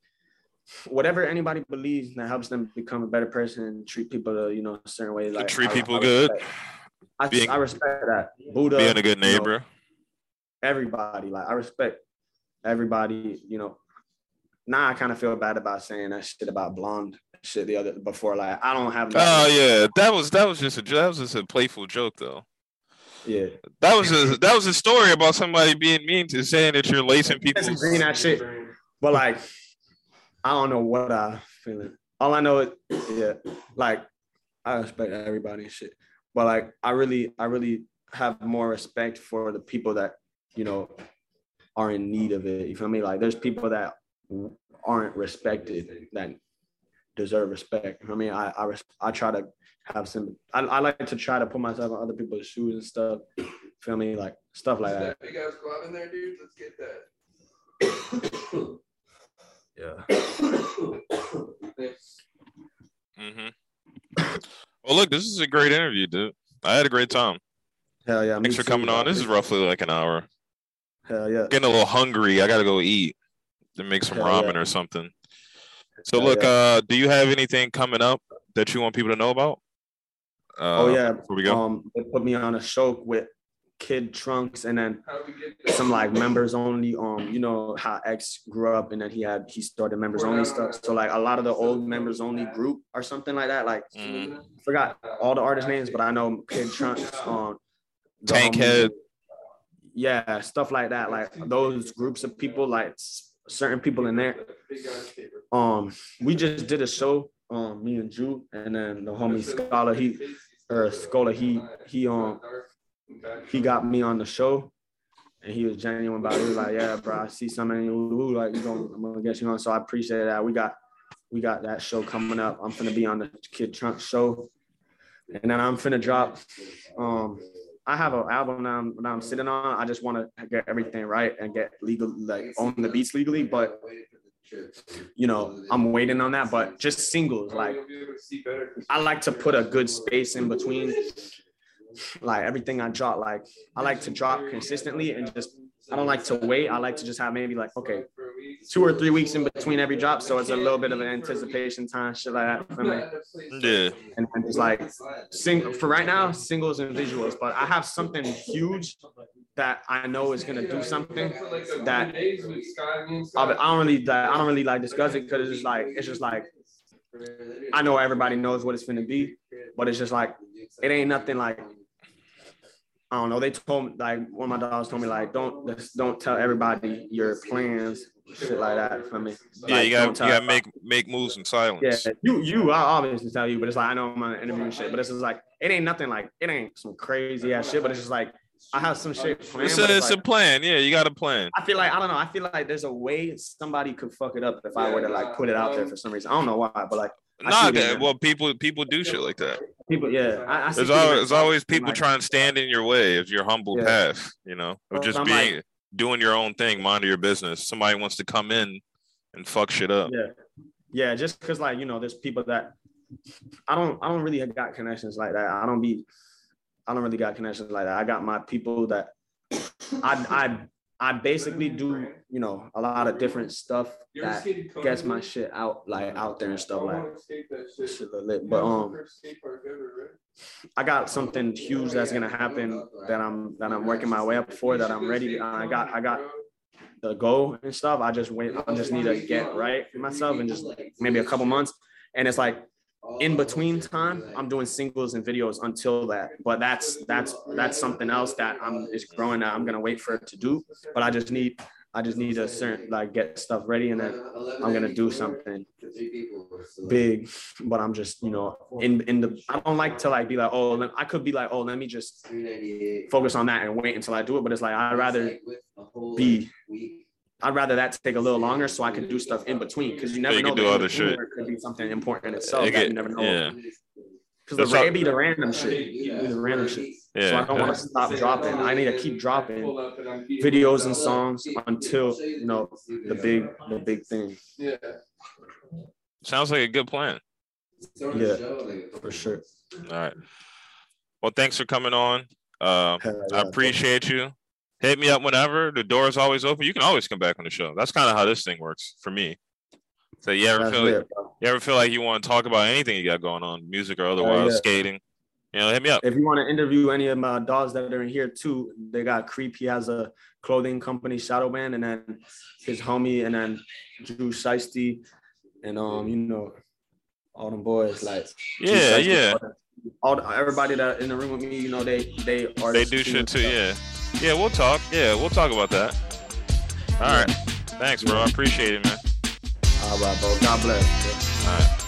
whatever anybody believes that helps them become a better person and treat people you know a certain way. Like treat I- people I good. respect- I, Being- I respect that. Buddha being a good you know, neighbor. everybody. Like I respect everybody, you know. Now I kind of feel bad about saying that shit about blonde shit the other before. Like I don't have Oh yeah, that was that was just a that was just a playful joke though. yeah. That was a that was a story about somebody being mean to saying that you're lacing people's. Disagreeing that shit. But like I don't know what I feeling. All I know is yeah, like I respect everybody and shit. But like I really, I really have more respect for the people that, you know, are in need of it. You feel me? Like there's people that aren't respected that deserve respect. I mean, I I, res- I try to have some. I, I like to try to put myself in other people's shoes and stuff. Feel me, like stuff like that. That big ass squad in there, dude. Let's get that. Yeah. hmm Well, look, this is a great interview, dude. I had a great time. Hell yeah. Thanks for coming on. This is roughly like an hour. Hell yeah. Getting a little hungry. I gotta go eat and make some Hell ramen yeah. or something. So, Hell look, yeah. uh, do you have anything coming up that you want people to know about? Uh, oh yeah. Before we go. Um, they put me on a show with Kid Trunks, and then How do we get that? some like members only. Um, you know how X grew up, and then he had he started members only stuff. So like a lot of the old members only group or something like that. Like Mhm. I forgot all the artist names, but I know Kid Trunks. Um, the Tankhead. homies- Yeah, stuff like that. Like those groups of people, like certain people in there. Big ass paper. Um, we just did a show. Um, me and Drew, and then the homie Scholar. He or Scholar. He he um he got me on the show and he was genuine about it. He was like, Yeah, bro, I see something in you. Like, you gonna, I'm gonna get you on. So I appreciate that. We got we got that show coming up. I'm gonna be on the Kid Trunk show. And then I'm finna drop. Um, I have an album that I'm, that I'm sitting on. I just want to get everything right and get legal, like own the beats legally. But you know, I'm waiting on that. But just singles, like I like to put a good space in between like everything I drop. Like I like to drop consistently and just I don't like to wait. I like to just have maybe like okay, two or three weeks in between every drop, so it's a little bit of an anticipation time, shit like that for me. Yeah. And, it's like sing for right now, singles and visuals. But I have something huge that I know is gonna do something that I, I don't really I don't really like discuss it because it's just like it's just like I know everybody knows what it's gonna be, but it's just like it ain't nothing like I don't know. They told me like one of my dogs told me like don't just don't tell everybody your plans, shit like that for me. Yeah, Like, you got tell you got make make moves in silence. yeah, you you I obviously tell you, but it's like I know I'm on an interview and shit, but it's just like it ain't nothing like it ain't some crazy ass shit, but it's just like I have some shit planned. It's a it's it's a plan. Yeah, you got a plan. I feel like I don't know. I feel like there's a way somebody could fuck it up if I were to like put it out there for some reason. I don't know why, but like Nah, that, well, people people do shit like that. people, yeah. I, I see There's always, there's always people like- trying to stand in your way of your humble Yeah. path. You know, of Well, just I'm being doing your own thing, mind your business. Somebody wants to come in and fuck shit up. Yeah, yeah. Just because like you know, there's people that I don't I don't really got connections like that. I don't be I don't really got connections like that. I got my people that I I I basically do you know a lot of different stuff that gets my shit out like out there and stuff like shit. But um, I got something huge that's gonna happen that I'm that I'm working my way up for that I'm ready. I got I got the goal and stuff. I just wait. I just need to get right for myself and just maybe a couple months. And it's like in between time, I'm doing singles and videos until that. But that's that's that's something else that I'm is growing. That I'm gonna wait for it to do. But I just need I just need to certain like get stuff ready and then I'm gonna do something big. But I'm just you know in in the I don't like to like be like oh I could be like oh let me just focus on that and wait until I do it. But it's like I'd rather be I'd rather that take a little longer so I can do stuff in between because you never you know. do other shit. could be something important in itself It that get- you never know. yeah. Because the how- be the random shit. It be the random shit. Yeah, So I don't want to stop dropping. I need to keep dropping videos and songs until you know the big the big thing. Yeah. Sounds like a good plan. Yeah, for sure. All right. Well, thanks for coming on. Uh, I appreciate you. Hit me up whenever. The door is always open. You can always come back on the show. That's kind of how this thing works for me. So you ever That's feel bro. you ever feel like you want to talk about anything you got going on, music or otherwise, yeah. skating? You know, hit me up. If you want to interview any of my dogs that are in here too, they got Creep. He has a clothing company, Shadow Band, and then his homie, and then Drew Shiesty, and um, you know, all them boys like Yeah, Shiesty, yeah. all the, everybody that in the room with me, you know, they they are They do shit too. Yeah, yeah. We'll talk. Yeah, we'll talk about that. All right. Thanks, bro. I appreciate it, man. All right, bro. God bless. All right.